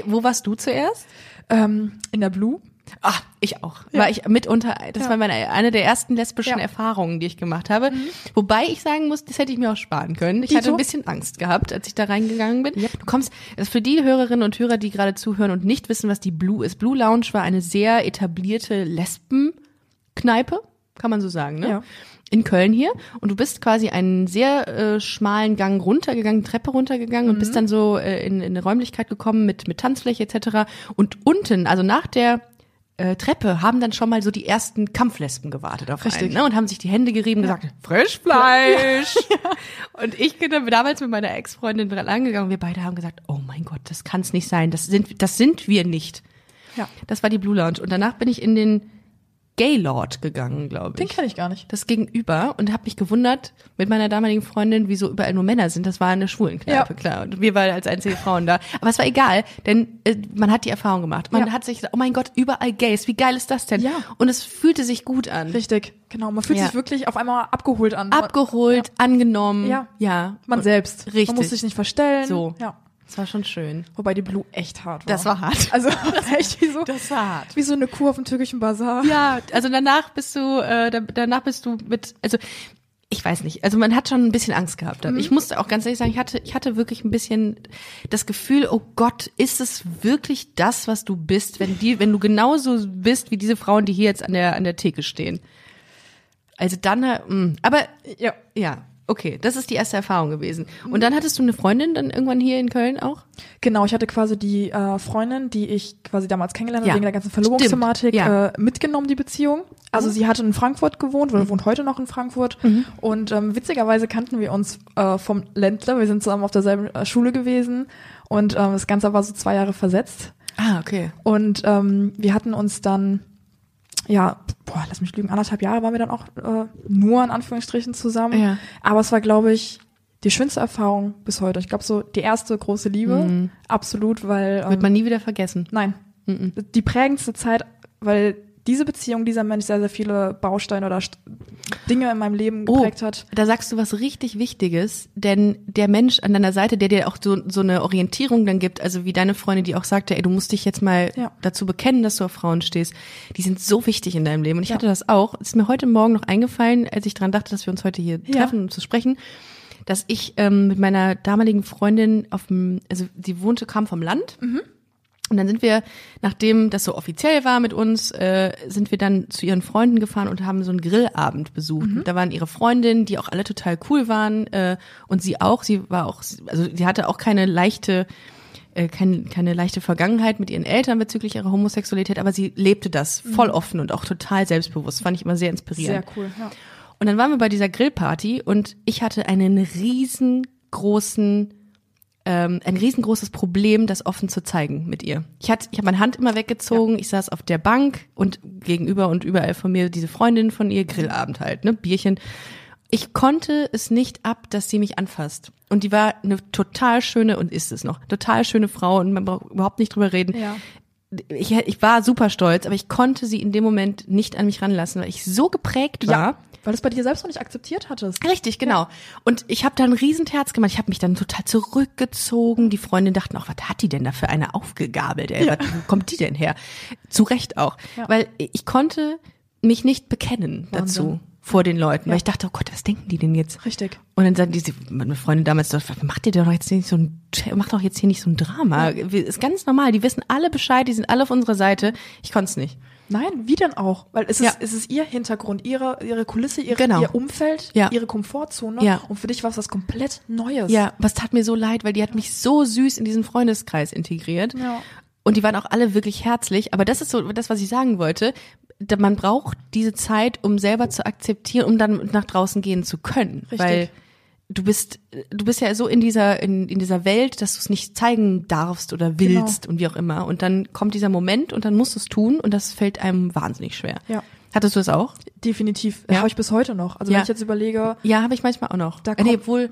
Wo warst du zuerst? Ähm, in der Blue. Ah, ich auch. War ich mitunter, das Ja. war meine, eine der ersten lesbischen Ja. Mhm. Erfahrungen, die ich gemacht habe. Wobei ich sagen muss, das hätte ich mir auch sparen können. Ich hatte Dito? ein bisschen Angst gehabt, als ich da reingegangen bin. Du kommst, das ist für die Hörerinnen und Hörer, die gerade zuhören und nicht wissen, was die Blue ist. Blue Lounge war eine sehr etablierte Lesbenkneipe, kann man so sagen, ne? Ja. In Köln hier. Und du bist quasi einen sehr äh, schmalen Gang runtergegangen, Treppe runtergegangen und Mhm. bist dann so äh, in, in eine Räumlichkeit gekommen mit, mit Tanzfläche etc. Und unten, also nach der äh, Treppe haben dann schon mal so die ersten Kampflesben gewartet auf Richtig. einen ne? und haben sich die Hände gerieben und gesagt, Frischfleisch. Und ich bin dann damals mit meiner Ex-Freundin dran angegangen und wir beide haben gesagt, oh mein Gott, das kann es nicht sein, das sind, das sind wir nicht. Ja. Das war die Blue Lounge. Und danach bin ich in den Gaylord gegangen, glaube Den ich. kenne ich gar nicht. Das gegenüber und habe mich gewundert mit meiner damaligen Freundin, wieso überall nur Männer sind. Das war eine Schwulenkneipe, Ja. klar. Und wir waren als einzige Frauen da. Aber es war egal, denn äh, man hat die Erfahrung gemacht. Man Ja. hat sich gesagt, oh mein Gott, überall Gays. Wie geil ist das denn? Ja. Und es fühlte sich gut an. Richtig, genau. Man fühlt Ja. sich wirklich auf einmal abgeholt an. Abgeholt, angenommen. Ja. Ja. Man Und selbst. Richtig. Man muss sich nicht verstellen. So. Ja. Das war schon schön. Wobei die Blue echt hart war. Das war hart. Also echt wie so, Das war hart. wie so eine Kuh auf dem türkischen Bazar. Ja, also danach bist du, äh, da, danach bist du mit, also ich weiß nicht, also man hat schon ein bisschen Angst gehabt. Mhm. Ich musste auch ganz ehrlich sagen, ich hatte, ich hatte wirklich ein bisschen das Gefühl, oh Gott, ist es wirklich das, was du bist, wenn die, wenn du genauso bist wie diese Frauen, die hier jetzt an der an der Theke stehen. Also dann, äh, mh. aber Ja. ja, okay, das ist die erste Erfahrung gewesen. Und dann hattest du eine Freundin dann irgendwann hier in Köln auch? Genau, ich hatte quasi die äh, Freundin, die ich quasi damals kennengelernt habe, Ja. wegen der ganzen Verlobungsthematik, ja. äh, mitgenommen, die Beziehung. Also sie hatte in Frankfurt gewohnt, oder wohnt heute noch in Frankfurt. Und ähm, witzigerweise kannten wir uns äh, vom Ländler. Wir sind zusammen auf derselben äh, Schule gewesen. Und ähm, das Ganze war so zwei Jahre versetzt. Ah, okay. Und ähm, wir hatten uns dann, ja, boah, lass mich lügen, anderthalb Jahre waren wir dann auch äh, nur in Anführungsstrichen zusammen. Ja. Aber es war, glaube ich, die schönste Erfahrung bis heute. Ich glaube, so die erste große Liebe, absolut, weil Wird ähm, man nie wieder vergessen. nein, die prägendste Zeit, weil diese Beziehung, dieser Mensch sehr, sehr viele Bausteine oder St Dinge in meinem Leben Oh, geprägt hat. da sagst du was richtig Wichtiges, denn der Mensch an deiner Seite, der dir auch so, so eine Orientierung dann gibt, also wie deine Freundin, die auch sagte, ey, du musst dich jetzt mal Ja. dazu bekennen, dass du auf Frauen stehst, die sind so wichtig in deinem Leben. Und ich Ja. hatte das auch. Es ist mir heute Morgen noch eingefallen, als ich dran dachte, dass wir uns heute hier Ja. treffen, um zu sprechen, dass ich ähm, mit meiner damaligen Freundin auf dem, also sie wohnte, kam vom Land. Und dann sind wir, nachdem das so offiziell war mit uns, äh, sind wir dann zu ihren Freunden gefahren und haben so einen Grillabend besucht. Da waren ihre Freundinnen, die auch alle total cool waren äh, und sie auch. Sie war auch, also sie hatte auch keine leichte, äh, keine, keine leichte Vergangenheit mit ihren Eltern bezüglich ihrer Homosexualität, aber sie lebte das voll offen und auch total selbstbewusst. Fand ich immer sehr inspirierend. Sehr cool, ja. Und dann waren wir bei dieser Grillparty und ich hatte einen riesengroßen, ähm, ein riesengroßes Problem, das offen zu zeigen mit ihr. Ich hatte, ich habe meine Hand immer weggezogen, ich saß auf der Bank und gegenüber und überall von mir diese Freundin von ihr, Grillabend halt, ne, Bierchen. Ich konnte es nicht ab, dass sie mich anfasst. Und die war eine total schöne, und ist es noch, total schöne Frau und man braucht überhaupt nicht drüber reden Ja. ich, ich war super stolz, aber ich konnte sie in dem Moment nicht an mich ranlassen, weil ich so geprägt war. Ja, weil du es bei dir selbst noch nicht akzeptiert hattest. Richtig, genau. Und ich habe da ein Riesenterz gemacht. Ich habe mich dann total zurückgezogen. Die Freundinnen dachten auch, was hat die denn da für eine aufgegabelt? Ey? Was, wo kommt die denn her? Zu Recht auch. Ja. Weil ich konnte mich nicht bekennen Wahnsinn. dazu vor den Leuten, weil ich dachte, oh Gott, was denken die denn jetzt? Richtig. Und dann sagten diese, meine Freundin damals, macht ihr doch jetzt nicht so ein, macht doch jetzt hier nicht so ein Drama. Ist ganz normal. Die wissen alle Bescheid, die sind alle auf unserer Seite. Ich konnte es nicht. Nein, wie denn auch? Weil es ist, Ja. es ist ihr Hintergrund, ihre, ihre Kulisse, ihre, Genau. ihr Umfeld, Ja. ihre Komfortzone. Ja. Und für dich war es was komplett Neues. Ja, was tat mir so leid, weil die hat mich so süß in diesen Freundeskreis integriert. Ja. Und die waren auch alle wirklich herzlich. Aber das ist so das, was ich sagen wollte. Man braucht diese Zeit, um selber zu akzeptieren, um dann nach draußen gehen zu können. Richtig. Weil du bist, du bist ja so in dieser, in, in dieser Welt, dass du es nicht zeigen darfst oder willst und wie auch immer. Und dann kommt dieser Moment und dann musst du es tun und das fällt einem wahnsinnig schwer. Ja. Hattest du das auch? Definitiv. Ja. Habe ich bis heute noch. Also Ja. wenn ich jetzt überlege, Ja, habe ich manchmal auch noch. Da Äh, nee, kommt- obwohl.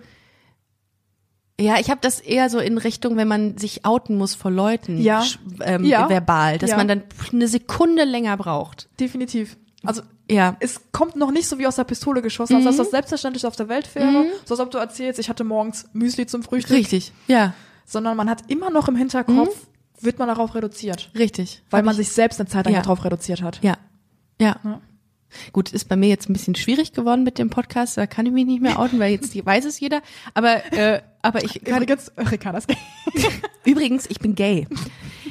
Ja, ich habe das eher so in Richtung, wenn man sich outen muss vor Leuten, Ja. ähm, Ja. verbal, dass man dann eine Sekunde länger braucht. definitiv. Also Ja. es kommt noch nicht so wie aus der Pistole geschossen, als dass das selbstverständlich auf der Welt wäre. So als ob du erzählst, ich hatte morgens Müsli zum Frühstück. Richtig. Ja, Sondern man hat immer noch im Hinterkopf, wird man darauf reduziert. richtig. Weil Hab man ich- sich selbst eine Zeit lang Ja. darauf reduziert hat. Ja. Ja. Ja. Gut, ist bei mir jetzt ein bisschen schwierig geworden mit dem Podcast, da kann ich mich nicht mehr outen, weil jetzt weiß es jeder. Aber, äh, aber ich kann, Übrigens, Ricardas Übrigens, ich bin gay.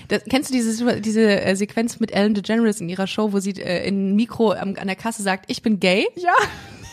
Das, kennst du diese, diese äh, Sequenz mit Ellen DeGeneres in ihrer Show, wo sie äh, in Mikro am, an der Kasse sagt, ich bin gay? Ja.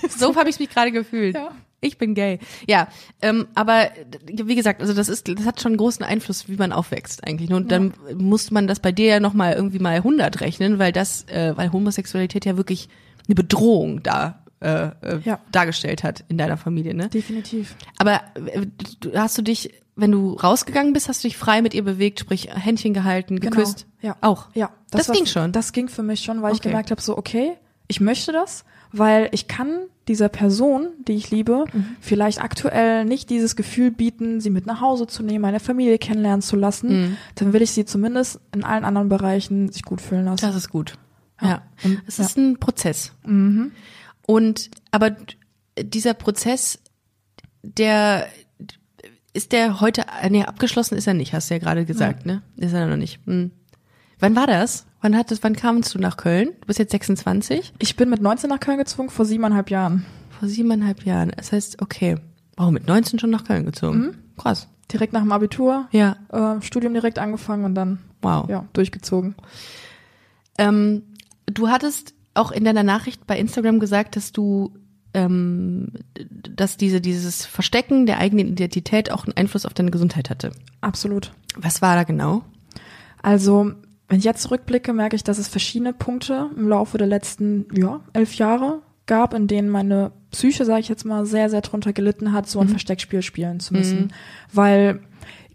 So habe ich mich gerade gefühlt. Ja. Ich bin gay. Ja, ähm, aber wie gesagt, also das ist, das hat schon einen großen Einfluss, wie man aufwächst eigentlich. Und dann muss man das bei dir ja noch mal irgendwie mal 100 rechnen, weil das, äh, weil Homosexualität ja wirklich eine Bedrohung da äh, äh, Ja. dargestellt hat in deiner Familie, ne? Definitiv. Aber äh, hast du dich, wenn du rausgegangen bist, hast du dich frei mit ihr bewegt, sprich Händchen gehalten, Genau. geküsst? Ja. Auch. Ja. Das war- ging schon? Das ging für mich schon, weil ich Okay. gemerkt habe, so, okay, ich möchte das, weil ich kann dieser Person, die ich liebe, Mhm. vielleicht aktuell nicht dieses Gefühl bieten, sie mit nach Hause zu nehmen, meine Familie kennenlernen zu lassen. Mhm. Dann will ich sie zumindest in allen anderen Bereichen sich gut fühlen lassen. Das ist gut. Ja. Und- Es ist ein Prozess. Und aber dieser Prozess, der ist der heute, äh, nee, abgeschlossen ist er nicht, hast du ja gerade gesagt, ne? Ist er noch nicht. Hm. Wann war das? Wann hat das, wann kamst du nach Köln? Du bist jetzt 26? Ich bin mit 19 nach Köln gezwungen, vor siebeneinhalb Jahren. Vor siebeneinhalb Jahren. Das heißt, okay. Warum mit 19 schon nach Köln gezogen? Krass. Direkt nach dem Abitur, Ja. äh, Studium direkt angefangen und dann, Wow. ja, durchgezogen. Ähm, du hattest auch in deiner Nachricht bei Instagram gesagt, dass du, ähm, dass diese, dieses Verstecken der eigenen Identität auch einen Einfluss auf deine Gesundheit hatte. Absolut. Was war da genau? Also, wenn ich jetzt zurückblicke, merke ich, dass es verschiedene Punkte im Laufe der letzten, ja, elf Jahre gab, in denen meine Psyche, sage ich jetzt mal, sehr, sehr drunter gelitten hat, so ein Versteckspiel spielen zu müssen. Weil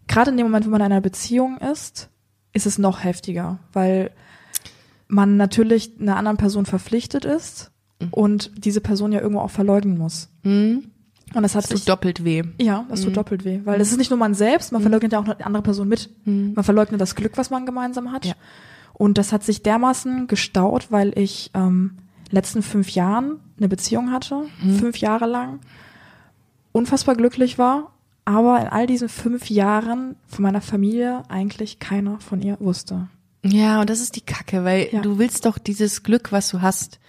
gerade in dem Moment, wo man in einer Beziehung ist, ist es noch heftiger, weil man natürlich einer anderen Person verpflichtet ist und diese Person ja irgendwo auch verleugnen muss. Hm? Und das hat Das tut sich doppelt weh. ja, das tut doppelt weh, weil es ist nicht nur man selbst, man verleugnet ja auch eine andere Person mit. Man verleugnet das Glück, was man gemeinsam hat. Ja. Und das hat sich dermaßen gestaut, weil ich ähm, letzten fünf Jahren eine Beziehung hatte, fünf Jahre lang, unfassbar glücklich war, aber in all diesen fünf Jahren von meiner Familie eigentlich keiner von ihr wusste. Ja, und das ist die Kacke, weil Ja. du willst doch dieses Glück, was du hast,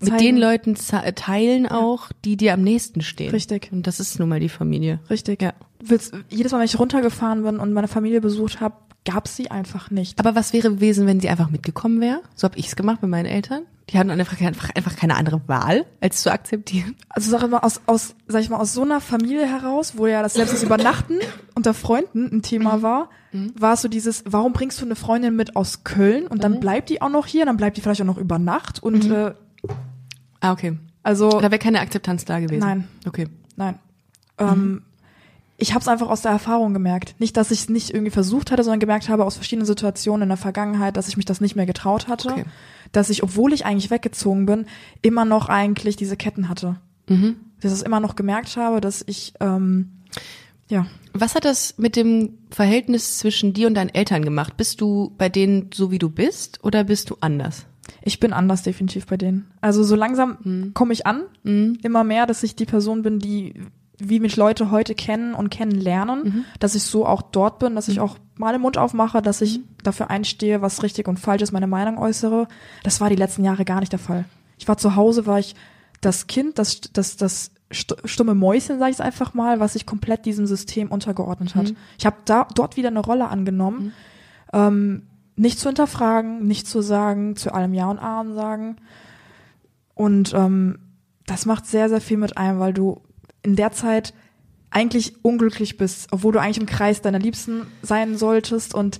mit Zeigen. den Leuten ze- teilen auch, die dir am nächsten stehen. Richtig. Und das ist nun mal die Familie. Richtig. Ja. Willst, jedes Mal, wenn ich runtergefahren bin und meine Familie besucht habe, gab sie einfach nicht. Aber was wäre gewesen, wenn sie einfach mitgekommen wäre? So habe ich es gemacht mit meinen Eltern. Die hatten einfach, einfach, einfach keine andere Wahl, als zu akzeptieren. also sag ich mal, aus, aus, sag ich mal, aus so einer Familie heraus, wo ja das selbst das Übernachten unter Freunden ein Thema war, war es so dieses, warum bringst du eine Freundin mit aus Köln und dann bleibt die auch noch hier, dann bleibt die vielleicht auch noch über Nacht und äh, Ah, okay. also Da wäre keine Akzeptanz da gewesen. Nein. Okay. nein. Ähm, ich habe es einfach aus der Erfahrung gemerkt. Nicht, dass ich es nicht irgendwie versucht hatte, sondern gemerkt habe aus verschiedenen Situationen in der Vergangenheit, dass ich mich das nicht mehr getraut hatte. Okay. Dass ich, obwohl ich eigentlich weggezogen bin, immer noch eigentlich diese Ketten hatte. Mhm. Dass ich es immer noch gemerkt habe, dass ich, ähm, ja, Was hat das mit dem Verhältnis zwischen dir und deinen Eltern gemacht? Bist du bei denen so, wie du bist, oder bist du anders? ich bin anders definitiv bei denen. Also so langsam komme ich an, immer mehr, dass ich die Person bin, die wie mich Leute heute kennen und kennenlernen, dass ich so auch dort bin, dass ich auch mal den Mund aufmache, dass ich dafür einstehe, was richtig und falsch ist, meine Meinung äußere. Das war die letzten Jahre gar nicht der Fall. Ich war zu Hause, war ich das Kind, das, das, das st- stumme Mäuschen, sage ich einfach mal, was sich komplett diesem System untergeordnet hat. Ich habe da dort wieder eine Rolle angenommen, ähm, nicht zu hinterfragen, nicht zu sagen, zu allem Ja und Amen sagen. Und ähm, das macht sehr, sehr viel mit einem, weil du in der Zeit eigentlich unglücklich bist, obwohl du eigentlich im Kreis deiner Liebsten sein solltest und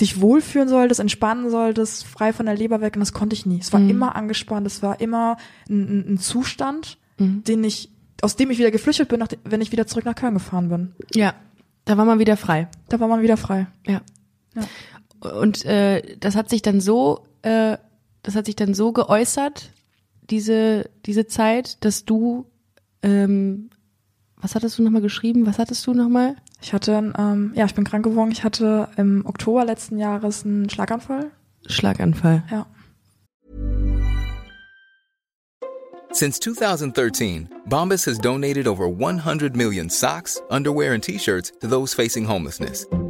dich wohlfühlen solltest, entspannen solltest, frei von der Leber weg. Und das konnte ich nie. Es war immer angespannt, es war immer ein, ein, Zustand, den ich, aus dem ich wieder geflüchtet bin, wenn ich wieder zurück nach Köln gefahren bin. Ja. Da war man wieder frei. Da war man wieder frei. Ja. Ja. Und äh, das hat sich dann so, äh, das hat sich dann so geäußert, diese, diese Zeit, dass du, ähm, was hattest du nochmal geschrieben? Was hattest du nochmal? Ich hatte, ähm, ja, ich bin krank geworden. Ich hatte im Oktober letzten Jahres einen Schlaganfall. Schlaganfall. Ja. Since 2013, Bombas has donated over 100 million socks, underwear, and t shirts to those facing homelessness.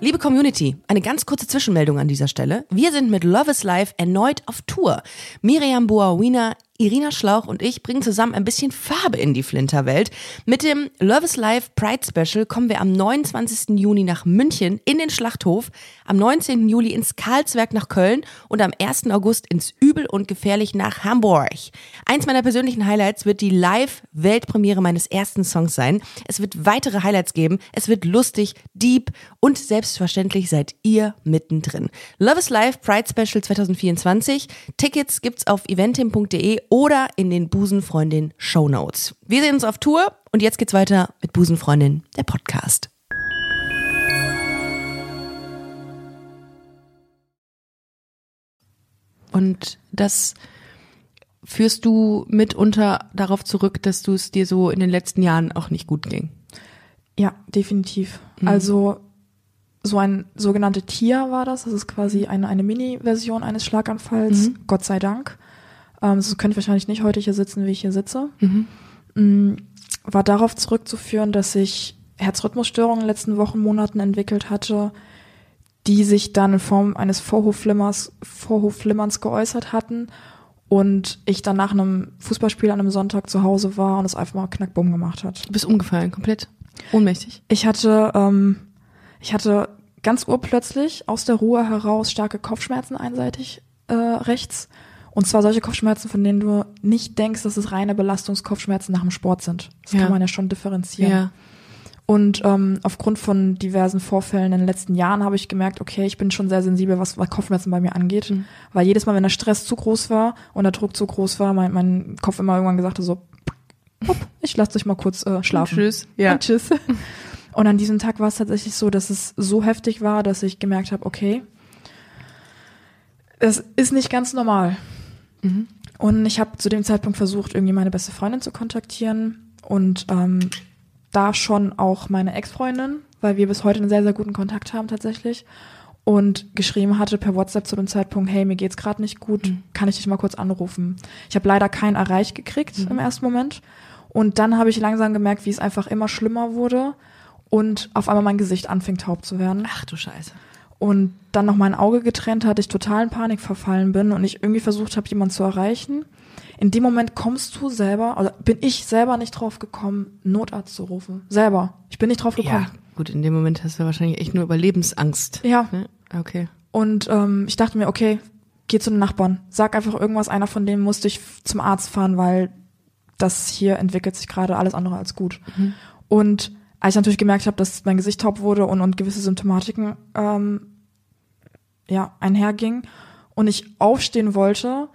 Liebe Community, eine ganz kurze Zwischenmeldung an dieser Stelle. Wir sind mit Love is Life erneut auf Tour. Miriam Boawina Irina Schlauch und ich bringen zusammen ein bisschen Farbe in die Flinterwelt. Mit dem Love is Life Pride Special kommen wir am 29. Juni nach München in den Schlachthof, am 19. Juli ins Karlswerk nach Köln und am 1. August ins Übel und Gefährlich nach Hamburg. Eins meiner persönlichen Highlights wird die Live-Weltpremiere meines ersten Songs sein. Es wird weitere Highlights geben. Es wird lustig, deep und selbstverständlich seid ihr mittendrin. Love is Life Pride Special 2024. Tickets gibt's auf eventim.de oder in den Busenfreundin Show Notes. Wir sehen uns auf Tour und jetzt geht's weiter mit Busenfreundin, der Podcast. Und das führst du mitunter darauf zurück, dass du es dir so in den letzten Jahren auch nicht gut ging. Ja, definitiv. Also so ein sogenannte Tier war das. Das ist quasi eine, eine Mini-Version eines Schlaganfalls. Gott sei Dank. Ähm, so könnte ich wahrscheinlich nicht heute hier sitzen, wie ich hier sitze. Mm, War darauf zurückzuführen, dass ich Herzrhythmusstörungen in den letzten Wochen, Monaten entwickelt hatte, die sich dann in Form eines Vorhofflimmers, Vorhofflimmerns geäußert hatten und ich dann nach einem Fußballspiel an einem Sonntag zu Hause war und es einfach mal knackbumm gemacht hat. Du bist umgefallen, komplett ohnmächtig. Ich hatte, ähm, ich hatte ganz urplötzlich aus der Ruhe heraus starke Kopfschmerzen einseitig äh, rechts. Und zwar solche Kopfschmerzen, von denen du nicht denkst, dass es reine Belastungskopfschmerzen nach dem Sport sind. Das Ja. kann man ja schon differenzieren. Ja. Und ähm, aufgrund von diversen Vorfällen in den letzten Jahren habe ich gemerkt, okay, ich bin schon sehr sensibel, was, was Kopfschmerzen bei mir angeht. Mhm. Weil jedes Mal, wenn der Stress zu groß war und der Druck zu groß war, mein, mein Kopf immer irgendwann gesagt hat, so, hopp, ich lasse dich mal kurz äh, schlafen. Tschüss. Ja. Und tschüss. Und an diesem Tag war es tatsächlich so, dass es so heftig war, dass ich gemerkt habe, okay, es ist nicht ganz normal. Und ich habe zu dem Zeitpunkt versucht, irgendwie meine beste Freundin zu kontaktieren und ähm, da schon auch meine Ex-Freundin, weil wir bis heute einen sehr, sehr guten Kontakt haben tatsächlich. Und geschrieben hatte per WhatsApp zu dem Zeitpunkt, hey, mir geht's gerade nicht gut, kann ich dich mal kurz anrufen? Ich habe leider keinen erreicht gekriegt im ersten Moment. Und dann habe ich langsam gemerkt, wie es einfach immer schlimmer wurde und auf einmal mein Gesicht anfing taub zu werden Ach du Scheiße. und dann noch mein Auge getrennt hatte, ich total in Panik verfallen bin und ich irgendwie versucht habe, jemanden zu erreichen. In dem Moment kommst du selber, oder bin ich selber nicht drauf gekommen, Notarzt zu rufen. Selber. Ich bin nicht drauf gekommen. Ja, gut, in dem Moment hast du wahrscheinlich echt nur Überlebensangst. Ja. Ne? Okay. Und ähm, ich dachte mir, okay, geh zu den Nachbarn. Sag einfach irgendwas, einer von denen musste ich zum Arzt fahren, weil das hier entwickelt sich gerade alles andere als gut. Und als ich natürlich gemerkt habe, dass mein Gesicht taub wurde und, und gewisse Symptomatiken ähm, ja, einhergingen und ich aufstehen wollte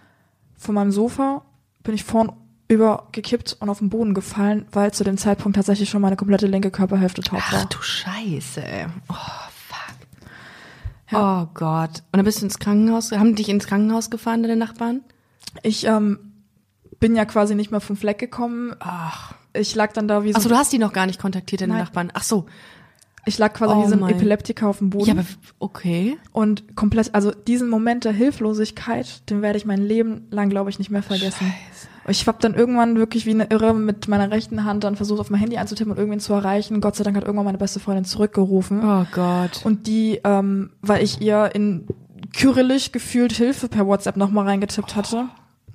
von meinem Sofa, bin ich vorn übergekippt und auf den Boden gefallen, weil zu dem Zeitpunkt tatsächlich schon meine komplette linke Körperhälfte taub Ach war. du Scheiße. Oh, fuck. Oh Gott. Und dann bist du ins Krankenhaus, haben die dich ins Krankenhaus gefahren, deine Nachbarn? Ich ähm, bin ja quasi nicht mehr vom Fleck gekommen. Ach. Ich lag dann da wie so, Achso, du hast die noch gar nicht kontaktiert, deine Nein. Nachbarn. Ach so. Ich lag quasi Oh wie so ein. Epileptiker auf dem Boden. Ja, aber okay. und komplett, also diesen Moment der Hilflosigkeit, den werde ich mein Leben lang, glaube ich, nicht mehr vergessen. Ich habe dann irgendwann wirklich wie eine Irre mit meiner rechten Hand dann versucht, auf mein Handy anzutippen und irgendwen zu erreichen. Gott sei Dank hat irgendwann meine beste Freundin zurückgerufen. Oh Gott. Und die, ähm, weil ich ihr in kyrillisch gefühlt Hilfe per WhatsApp nochmal reingetippt hatte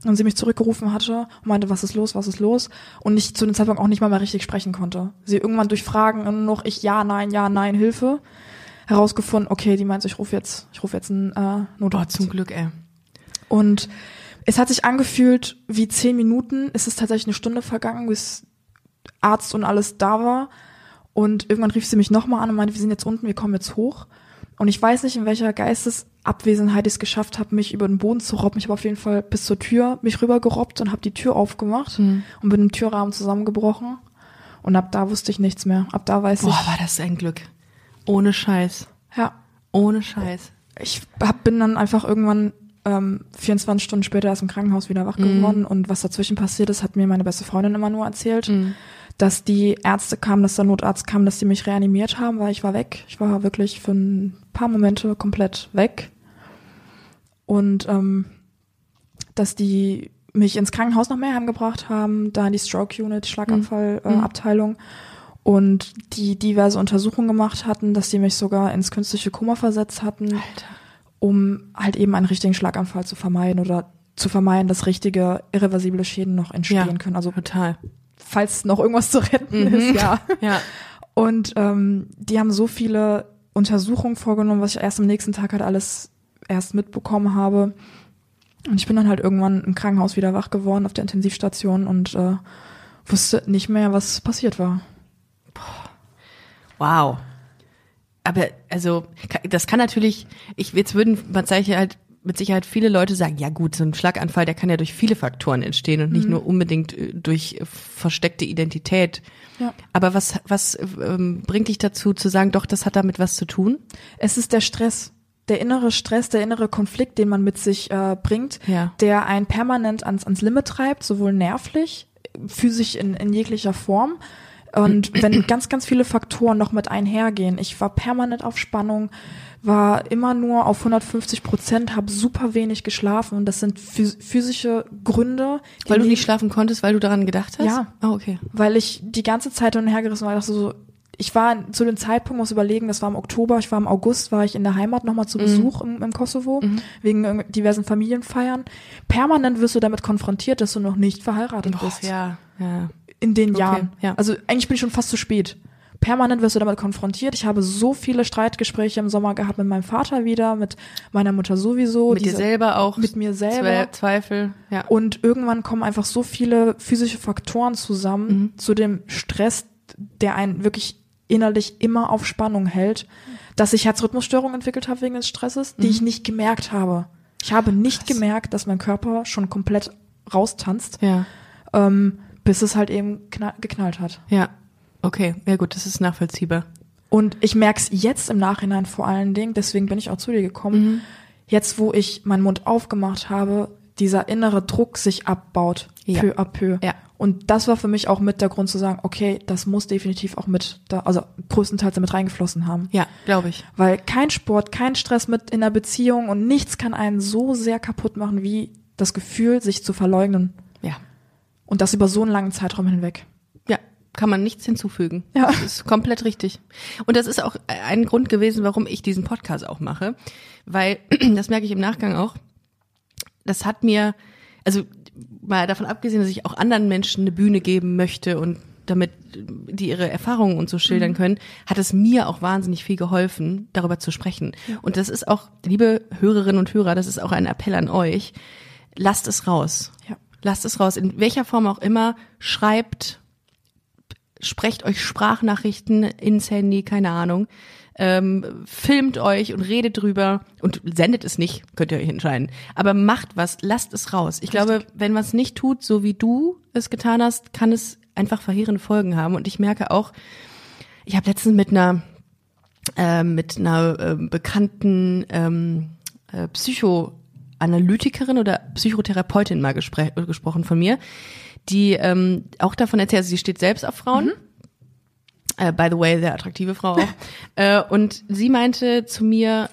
und sie mich zurückgerufen hatte und meinte, was ist los, was ist los? Und ich zu dem Zeitpunkt auch nicht mal mehr richtig sprechen konnte. Sie irgendwann durch Fragen nur noch ich ja, nein, ja, nein, Hilfe herausgefunden, okay, die meint, ich rufe jetzt, ich rufe jetzt einen äh, oh, Notarzt. zum Glück, ey. Und es hat sich angefühlt wie zehn Minuten. Es ist tatsächlich eine Stunde vergangen, bis Arzt und alles da war. Und irgendwann rief sie mich nochmal an und meinte, wir sind jetzt unten, wir kommen jetzt hoch. Und ich weiß nicht, in welcher Geistesabwesenheit ich es geschafft habe, mich über den Boden zu robben. Ich habe auf jeden Fall bis zur Tür mich rübergerobbt und habe die Tür aufgemacht Mhm. und bin im Türrahmen zusammengebrochen. Und ab da wusste ich nichts mehr. Ab da weiß Boah, ich, war das ein Glück. Ohne Scheiß. ja, Ohne Scheiß. ich hab, bin dann einfach irgendwann ähm, 24 Stunden später erst im Krankenhaus wieder wach Mhm. geworden. Und was dazwischen passiert ist, hat mir meine beste Freundin immer nur erzählt, dass die Ärzte kamen, dass der Notarzt kam, dass die mich reanimiert haben, weil ich war weg. Ich war wirklich für ein paar Momente komplett weg. Und ähm, dass die mich ins Krankenhaus nach Meerheim gebracht haben, da in die Stroke Unit, Schlaganfallabteilung. Äh, Abteilung. und die diverse Untersuchungen gemacht hatten, dass die mich sogar ins künstliche Koma versetzt hatten, um halt eben einen richtigen Schlaganfall zu vermeiden oder zu vermeiden, dass richtige irreversible Schäden noch entstehen Ja, können. Also total. falls noch irgendwas zu retten Mhm. ist, ja. Ja. Und ähm, die haben so viele Untersuchungen vorgenommen, was ich erst am nächsten Tag halt alles erst mitbekommen habe. Und ich bin dann halt irgendwann im Krankenhaus wieder wach geworden auf der Intensivstation und äh, wusste nicht mehr, was passiert war. Wow. Aber also das kann natürlich, ich jetzt würden man halt mit Sicherheit viele Leute sagen, ja gut, so ein Schlaganfall, der kann ja durch viele Faktoren entstehen und nicht nur unbedingt äh, durch äh, versteckte Identität. Ja. Aber was was ähm, bringt dich dazu zu sagen, doch, das hat damit was zu tun? Es ist der Stress, der innere Stress, der innere Konflikt, den man mit sich äh, bringt, Ja. der einen permanent ans, ans Limit treibt, sowohl nervlich, physisch in, in jeglicher Form. Und wenn ganz, ganz viele Faktoren noch mit einhergehen, ich war permanent auf Spannung, war immer nur auf 150 Prozent, habe super wenig geschlafen und das sind phys physische Gründe. Weil du nicht schlafen konntest, weil du daran gedacht hast? Ja. Oh, okay. weil ich die ganze Zeit hin und her gerissen war. Dachte so, ich war zu dem Zeitpunkt, muss überlegen, das war im Oktober, ich war im August, war ich in der Heimat nochmal Mhm. zu Besuch im, im Kosovo, wegen irgend- diversen Familienfeiern. Permanent wirst du damit konfrontiert, dass du noch nicht verheiratet Och, bist. ja, ja. In den Okay, Jahren. ja. Also eigentlich bin ich schon fast zu spät. Permanent wirst du damit konfrontiert. Ich habe so viele Streitgespräche im Sommer gehabt mit meinem Vater wieder, mit meiner Mutter sowieso. Mit dir diese- selber auch. Mit mir selber. Zwe- Zweifel. Ja. Und irgendwann kommen einfach so viele physische Faktoren zusammen Mhm. zu dem Stress, der einen wirklich innerlich immer auf Spannung hält, dass ich Herzrhythmusstörungen entwickelt habe wegen des Stresses, die Mhm. ich nicht gemerkt habe. Ich habe nicht gemerkt, dass mein Körper schon komplett raustanzt, ja. ähm, bis es halt eben knall, geknallt hat. Ja. Okay. Ja gut, das ist nachvollziehbar. Und ich merke es jetzt im Nachhinein vor allen Dingen, deswegen bin ich auch zu dir gekommen, Mhm. jetzt wo ich meinen Mund aufgemacht habe, dieser innere Druck sich abbaut, Ja. peu à peu. Ja. Und das war für mich auch mit der Grund zu sagen, okay, das muss definitiv auch mit, da, also größtenteils damit reingeflossen haben. Ja, glaube ich. Weil kein Sport, kein Stress mit in der Beziehung und nichts kann einen so sehr kaputt machen wie das Gefühl, sich zu verleugnen. Ja. Und das über so einen langen Zeitraum hinweg. Ja, kann man nichts hinzufügen. Ja. Das ist komplett richtig. Und das ist auch ein Grund gewesen, warum ich diesen Podcast auch mache. Weil, das merke ich im Nachgang auch, das hat mir, also mal davon abgesehen, dass ich auch anderen Menschen eine Bühne geben möchte und damit die ihre Erfahrungen und so schildern können, hat es mir auch wahnsinnig viel geholfen, darüber zu sprechen. Und das ist auch, liebe Hörerinnen und Hörer, das ist auch ein Appell an euch. Lasst es raus. Ja. Lasst es raus. In welcher Form auch immer, schreibt, sprecht euch Sprachnachrichten ins Handy, keine Ahnung. Ähm, filmt euch und redet drüber und sendet es nicht, könnt ihr euch entscheiden. Aber macht was, lasst es raus. Ich glaube, wenn man es nicht tut, so wie du es getan hast, kann es einfach verheerende Folgen haben. Und ich merke auch, ich habe letztens mit einer äh, mit einer äh, bekannten ähm, äh, Psychoanalytikerin oder Psychotherapeutin mal gespre gesprochen von mir, die ähm, auch davon erzählt, also sie steht selbst auf Frauen. Äh, by the way, sehr attraktive Frau auch. äh, und sie meinte zu mir,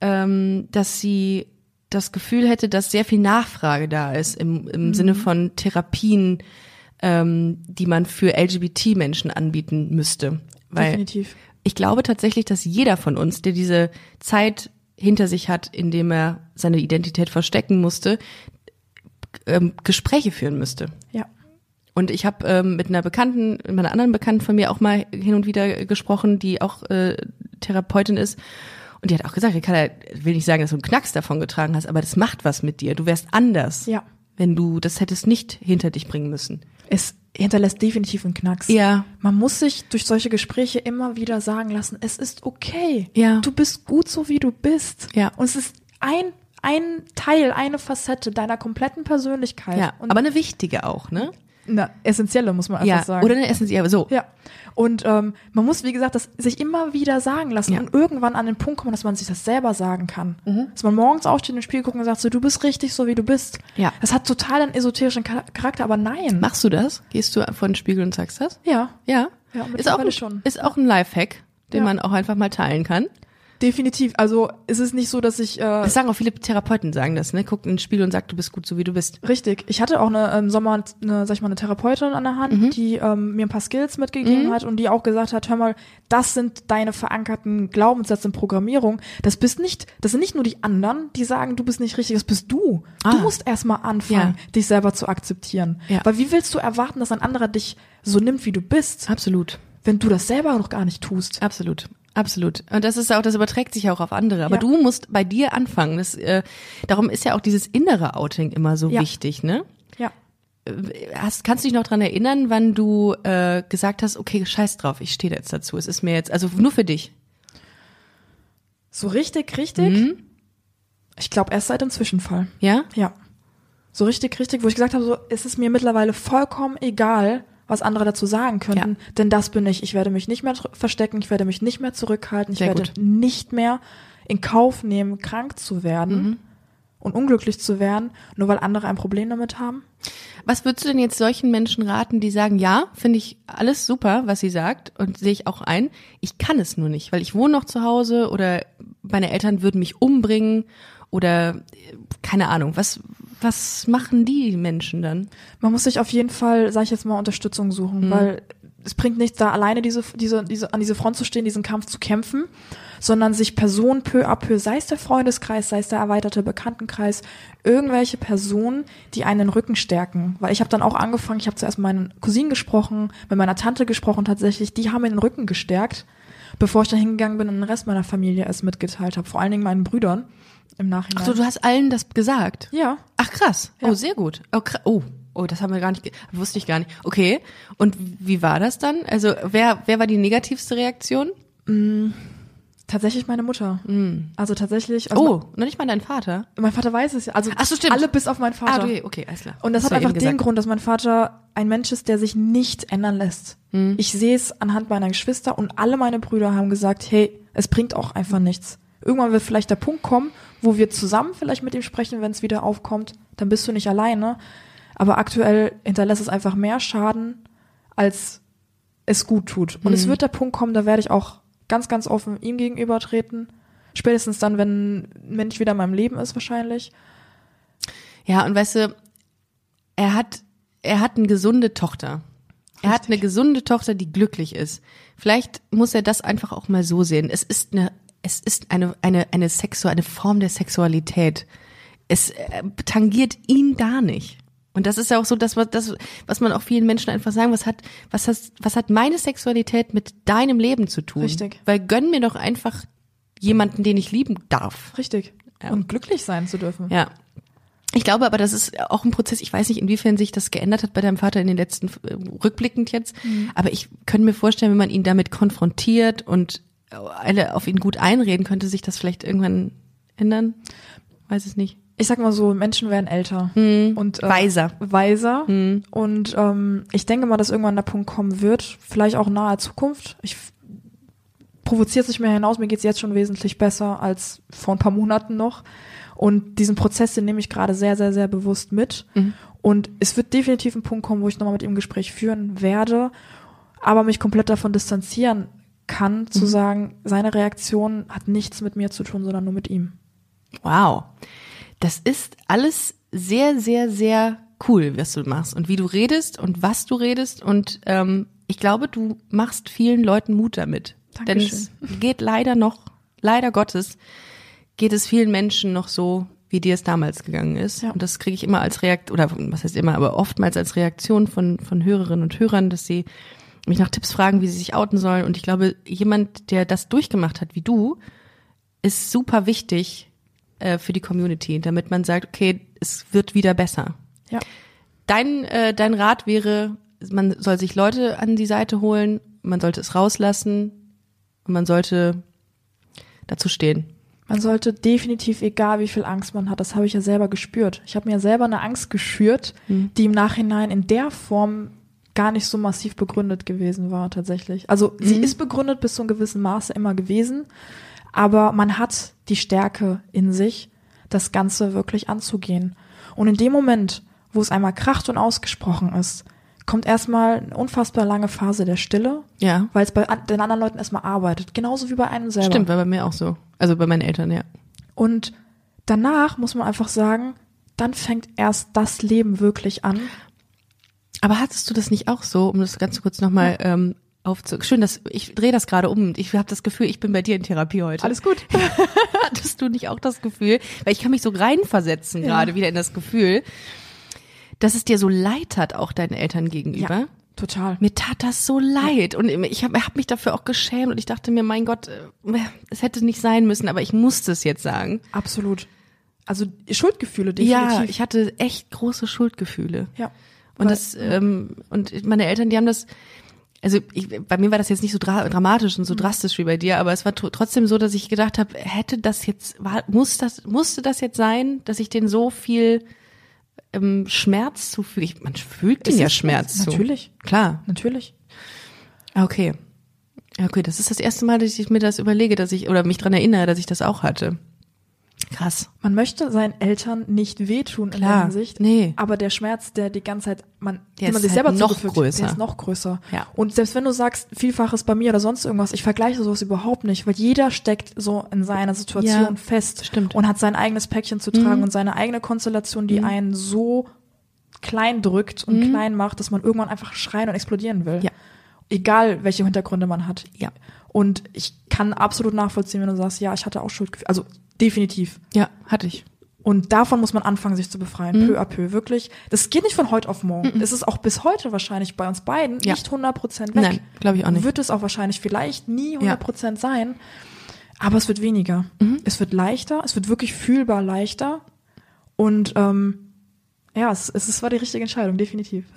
ähm, dass sie das Gefühl hätte, dass sehr viel Nachfrage da ist im, im Sinne von Therapien, ähm, die man für LGBT-Menschen anbieten müsste. Weil Definitiv. ich glaube tatsächlich, dass jeder von uns, der diese Zeit hinter sich hat, in dem er seine Identität verstecken musste, ähm, Gespräche führen müsste. Ja. Und ich habe ähm, mit einer Bekannten, mit einer anderen Bekannten von mir auch mal hin und wieder gesprochen, die auch äh, Therapeutin ist. Und die hat auch gesagt, Ricarda, will nicht sagen, dass du einen Knacks davon getragen hast, aber das macht was mit dir. Du wärst anders, Ja. wenn du das hättest nicht hinter dich bringen müssen. Es hinterlässt definitiv einen Knacks. Ja. Man muss sich durch solche Gespräche immer wieder sagen lassen, es ist okay. Ja. Du bist gut so, wie du bist. Ja. Und es ist ein, ein Teil, eine Facette deiner kompletten Persönlichkeit. Ja, aber eine wichtige auch, ne? Eine essentielle, muss man einfach Ja, sagen. oder eine essentielle, aber so. Ja. Und ähm, man muss, wie gesagt, das sich immer wieder sagen lassen Ja. und irgendwann an den Punkt kommen, dass man sich das selber sagen kann. Mhm. Dass man morgens aufsteht, in den Spiegel guckt und sagt so, du bist richtig so, wie du bist. Ja. Das hat total einen esoterischen Char- Charakter, aber nein. Machst du das? Gehst du vor den Spiegel und sagst das? Ja, Ja. Ja, ist auch, ein, schon. ist auch ein Lifehack, den Ja. man auch einfach mal teilen kann. Definitiv. Also es ist nicht so, dass ich äh, Das sagen auch viele Therapeuten, sagen das, ne? Guck in den Spiegel und sag, du bist gut so, wie du bist. Richtig. Ich hatte auch eine, im Sommer eine, sag ich mal, eine Therapeutin an der Hand, Mhm. die ähm, mir ein paar Skills mitgegeben hat und die auch gesagt hat, hör mal, das sind deine verankerten Glaubenssätze in Programmierung. Das bist nicht, das sind nicht nur die anderen, die sagen, du bist nicht richtig, das bist du. Ah. Du musst erstmal anfangen, Ja. dich selber zu akzeptieren. Ja. Weil wie willst du erwarten, dass ein anderer dich so nimmt, wie du bist, Absolut. wenn du das selber noch gar nicht tust? Absolut. Absolut. Und das ist auch, das überträgt sich auch auf andere. Aber Ja. du musst bei dir anfangen. Das, äh, darum ist ja auch dieses innere Outing immer so Ja. wichtig, ne? Ja. Hast, kannst du dich noch dran erinnern, wann du äh, gesagt hast, okay, scheiß drauf, ich stehe jetzt dazu. Es ist mir jetzt, also nur für dich. So richtig, richtig? Mhm. Ich glaube erst seit dem Zwischenfall. Ja? Ja. So richtig, richtig, wo ich gesagt habe, so, es ist mir mittlerweile vollkommen egal, was andere dazu sagen könnten, denn das bin ich. Ich werde mich nicht mehr verstecken, ich werde mich nicht mehr zurückhalten, ich Sehr werde gut. nicht mehr in Kauf nehmen, krank zu werden Mhm. und unglücklich zu werden, nur weil andere ein Problem damit haben. Was würdest du denn jetzt solchen Menschen raten, die sagen, ja, finde ich alles super, was sie sagt und sehe ich auch ein. Ich kann es nur nicht, weil ich wohne noch zu Hause oder meine Eltern würden mich umbringen oder äh, keine Ahnung. Was, was machen die Menschen dann? Man muss sich auf jeden Fall, sag ich jetzt mal, Unterstützung suchen, weil es bringt nichts, da alleine diese, diese, diese, an diese Front zu stehen, diesen Kampf zu kämpfen, sondern sich Personen peu à peu, sei es der Freundeskreis, sei es der erweiterte Bekanntenkreis, irgendwelche Personen, die einen den Rücken stärken. Weil ich habe dann auch angefangen, ich habe zuerst mit meinen Cousinen gesprochen, mit meiner Tante gesprochen tatsächlich, die haben mir den Rücken gestärkt, bevor ich dann hingegangen bin und den Rest meiner Familie es mitgeteilt habe, vor allen Dingen meinen Brüdern im Nachhinein. Ach so, du hast allen das gesagt? ja. Ach krass. Ja. Oh, sehr gut. Oh, oh, oh, das haben wir gar nicht, wusste ich gar nicht. Okay. Und wie war das dann? Also, wer, wer war die negativste Reaktion? Tatsächlich meine Mutter. Also tatsächlich. Also oh, noch nicht mal dein Vater. Mein Vater weiß es ja. Also Ach so, stimmt. alle bis auf meinen Vater. Ah, okay, okay, alles klar. Und das Hast hat einfach den gesagt. Grund, dass mein Vater ein Mensch ist, der sich nicht ändern lässt. Hm. Ich sehe es anhand meiner Geschwister und alle meine Brüder haben gesagt, hey, es bringt auch einfach nichts. Irgendwann wird vielleicht der Punkt kommen, wo wir zusammen vielleicht mit ihm sprechen, wenn es wieder aufkommt. Dann bist du nicht alleine. Aber aktuell hinterlässt es einfach mehr Schaden, als es gut tut. Und es Hm. wird der Punkt kommen, da werde ich auch ganz, ganz offen ihm gegenüber treten. Spätestens dann, wenn ein Mensch wieder in meinem Leben ist, wahrscheinlich. Ja, und weißt du, er hat, er hat eine gesunde Tochter. Er hat eine gesunde Tochter, die glücklich ist. Vielleicht muss er das einfach auch mal so sehen. Es ist eine, es ist eine, eine, eine Sexu eine Form der Sexualität. Es äh, tangiert ihn gar nicht. Und das ist ja auch so, das, was, das, was man auch vielen Menschen einfach sagen, was hat, was hat, was hat meine Sexualität mit deinem Leben zu tun? Richtig. Weil gönn mir doch einfach jemanden, den ich lieben darf. Richtig. Ja. Und glücklich sein zu dürfen. Ja. Ich glaube aber, das ist auch ein Prozess. Ich weiß nicht, inwiefern sich das geändert hat bei deinem Vater in den letzten, äh, rückblickend jetzt. Aber ich könnte mir vorstellen, wenn man ihn damit konfrontiert und alle auf ihn gut einreden, könnte sich das vielleicht irgendwann ändern. Weiß es nicht. Ich sag mal so, Menschen werden älter und äh, Weiser. weiser. Und ähm, ich denke mal, dass irgendwann der Punkt kommen wird, vielleicht auch in naher Zukunft. Ich provoziert sich mir hinaus, mir geht's jetzt schon wesentlich besser als vor ein paar Monaten noch. Und diesen Prozess, den nehme ich gerade sehr, sehr, sehr bewusst mit. Und es wird definitiv ein Punkt kommen, wo ich nochmal mit ihm ein Gespräch führen werde, aber mich komplett davon distanzieren kann, zu sagen, seine Reaktion hat nichts mit mir zu tun, sondern nur mit ihm. Wow. Das ist alles sehr, sehr, sehr cool, was du machst und wie du redest und was du redest. Und ähm, ich glaube, du machst vielen Leuten Mut damit. Denn es geht leider noch, leider Gottes, geht es vielen Menschen noch so, wie dir es damals gegangen ist. Ja. Und das kriege ich immer als Reaktion, oder was heißt immer, aber oftmals als Reaktion von, von Hörerinnen und Hörern, dass sie mich nach Tipps fragen, wie sie sich outen sollen. Und ich glaube, jemand, der das durchgemacht hat wie du, ist super wichtig äh, für die Community, damit man sagt, okay, es wird wieder besser. Ja. Dein, äh, dein Rat wäre, man soll sich Leute an die Seite holen, man sollte es rauslassen und man sollte dazu stehen. Man sollte definitiv, egal wie viel Angst man hat, das habe ich ja selber gespürt. Ich habe mir selber eine Angst geschürt, die im Nachhinein in der Form gar nicht so massiv begründet gewesen war tatsächlich. Also sie ist begründet bis zu einem gewissen Maße immer gewesen, aber man hat die Stärke in sich, das Ganze wirklich anzugehen. Und in dem Moment, wo es einmal kracht und ausgesprochen ist, kommt erstmal eine unfassbar lange Phase der Stille, Ja. weil es bei den anderen Leuten erstmal arbeitet. Genauso wie bei einem selber. Stimmt, war bei mir auch so. Also bei meinen Eltern, ja. Und danach muss man einfach sagen, dann fängt erst das Leben wirklich an. Aber hattest du das nicht auch so, um das ganz kurz nochmal ähm, aufzu... Schön, dass ich drehe das gerade um. Ich habe das Gefühl, ich bin bei dir in Therapie heute. Alles gut. Hattest du nicht auch das Gefühl, weil ich kann mich so reinversetzen gerade wieder in das Gefühl, dass es dir so leid hat, auch deinen Eltern gegenüber? Total. Mir tat das so leid und ich habe hab mich dafür auch geschämt und ich dachte mir, mein Gott, äh, es hätte nicht sein müssen, aber ich musste es jetzt sagen. Absolut. Also Schuldgefühle, Ja, definitiv. ich hatte echt große Schuldgefühle. ja. Und Weil- das ähm, und meine Eltern, die haben das also ich, bei mir war das jetzt nicht so dra dramatisch und so drastisch wie bei dir, aber es war tr- trotzdem so, dass ich gedacht habe, hätte das jetzt war, muss das musste das jetzt sein, dass ich denen so viel ähm, Schmerz zufüge. Ich, man fühlt den ja Schmerz zu. natürlich. Klar. Natürlich. Okay. Okay, das ist das erste Mal, dass ich mir das überlege, dass ich oder mich dran erinnere, dass ich das auch hatte. Krass. Man möchte seinen Eltern nicht wehtun in Klar. der Hinsicht. Nee. Aber der Schmerz, der die ganze Zeit, man, Der den man ist sich halt selber noch größer. Der ist noch größer. Ja. Und selbst wenn du sagst, Vielfaches bei mir oder sonst irgendwas, ich vergleiche sowas überhaupt nicht, weil jeder steckt so in seiner Situation Ja, fest. stimmt. Mhm. Und hat sein eigenes Päckchen zu tragen und seine eigene Konstellation, die einen so klein drückt und klein macht, dass man irgendwann einfach schreien und explodieren will. Mhm. Ja. Egal, welche Hintergründe man hat. Ja. Und ich kann absolut nachvollziehen, wenn du sagst, ja, ich hatte auch Schuldgefühle. Also definitiv. Ja, hatte ich. Und davon muss man anfangen, sich zu befreien, Mhm. peu à peu, wirklich. Das geht nicht von heute auf morgen. Es ist auch bis heute wahrscheinlich bei uns beiden Ja. nicht 100 Prozent weg. Nein, glaube ich auch nicht. Wird es auch wahrscheinlich vielleicht nie 100 Prozent sein. Aber es wird weniger. Mhm. Es wird leichter. Es wird wirklich fühlbar leichter. Und ähm, ja, es, es war die richtige Entscheidung, definitiv.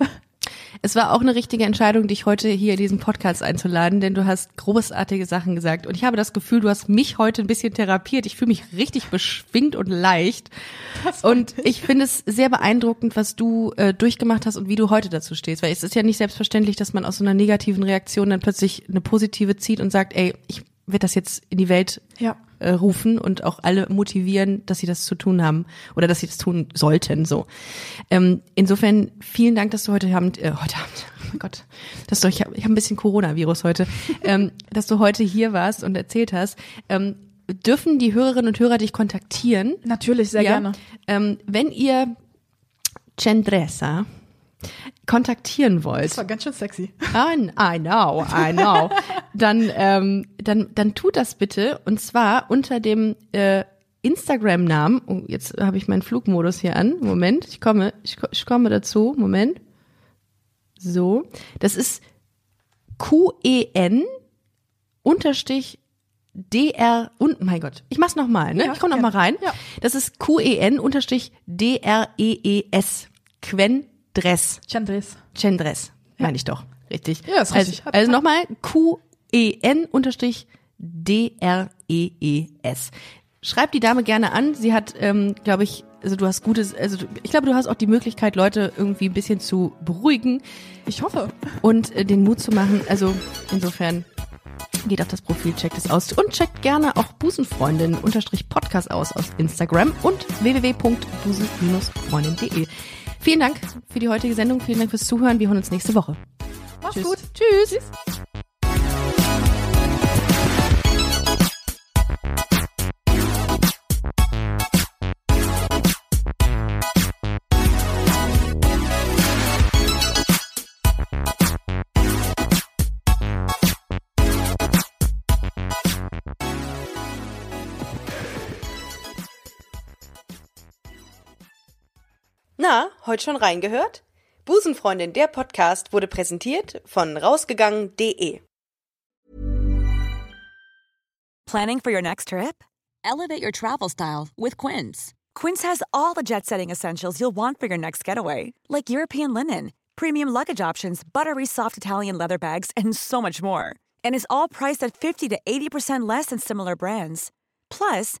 Es war auch eine richtige Entscheidung, dich heute hier in diesen Podcast einzuladen, denn du hast großartige Sachen gesagt. Und ich habe das Gefühl, du hast mich heute ein bisschen therapiert. Ich fühle mich richtig beschwingt und leicht. Und ich finde es sehr beeindruckend, was du äh, durchgemacht hast und wie du heute dazu stehst. Weil es ist ja nicht selbstverständlich, dass man aus so einer negativen Reaktion dann plötzlich eine positive zieht und sagt, ey, ich werde das jetzt in die Welt Ja. Äh, rufen und auch alle motivieren, dass sie das zu tun haben oder dass sie das tun sollten. So. Ähm, insofern vielen Dank, dass du heute Abend, äh, heute Abend, oh mein Gott, dass du, ich habe ich hab ein bisschen Coronavirus heute, ähm, dass du heute hier warst und erzählt hast. Ähm, dürfen die Hörerinnen und Hörer dich kontaktieren? Natürlich, sehr Ja. gerne. Ähm, wenn ihr Cendresa kontaktieren wollt, Das war ganz schön sexy. I, I know, I know. dann, ähm, dann, dann tut das bitte und zwar unter dem äh, Instagram-Namen. Oh, jetzt habe ich meinen Flugmodus hier an. Moment, ich komme, ich, ich komme dazu. Moment. So, das ist QEN unterstrich DR und mein Gott, ich mach's noch mal, ne? Ja, ich komme noch mal gerne. rein. Ja. Das ist QEN unterstrich DREES Quendress. Chandres. Chendres, meine ich doch. Richtig. Ja, ist richtig. Also, also nochmal Q-E-N unterstrich D-R-E-E-S. Schreib die Dame gerne an. Sie hat, ähm, glaube ich, also du hast gutes, also du- ich glaube, du hast auch die Möglichkeit, Leute irgendwie ein bisschen zu beruhigen Ich hoffe. und äh, den Mut zu machen. Also insofern geht auf das Profil, checkt es aus und checkt gerne auch Busenfreundin unterstrich Podcast aus aus Instagram und www.busen-freundin.de. Vielen Dank für die heutige Sendung. Vielen Dank fürs Zuhören. Wir hören uns nächste Woche. Mach's Tschüss. gut. Tschüss. Na, heute schon reingehört? Busenfreundin, der Podcast wurde präsentiert von rausgegangen.de. Planning for your next trip? Elevate your travel style with Quince. Quince has all the jet setting essentials you'll want for your next getaway, like European linen, premium luggage options, buttery soft Italian leather bags, and so much more. And is all priced at 50 to 80% less than similar brands. Plus,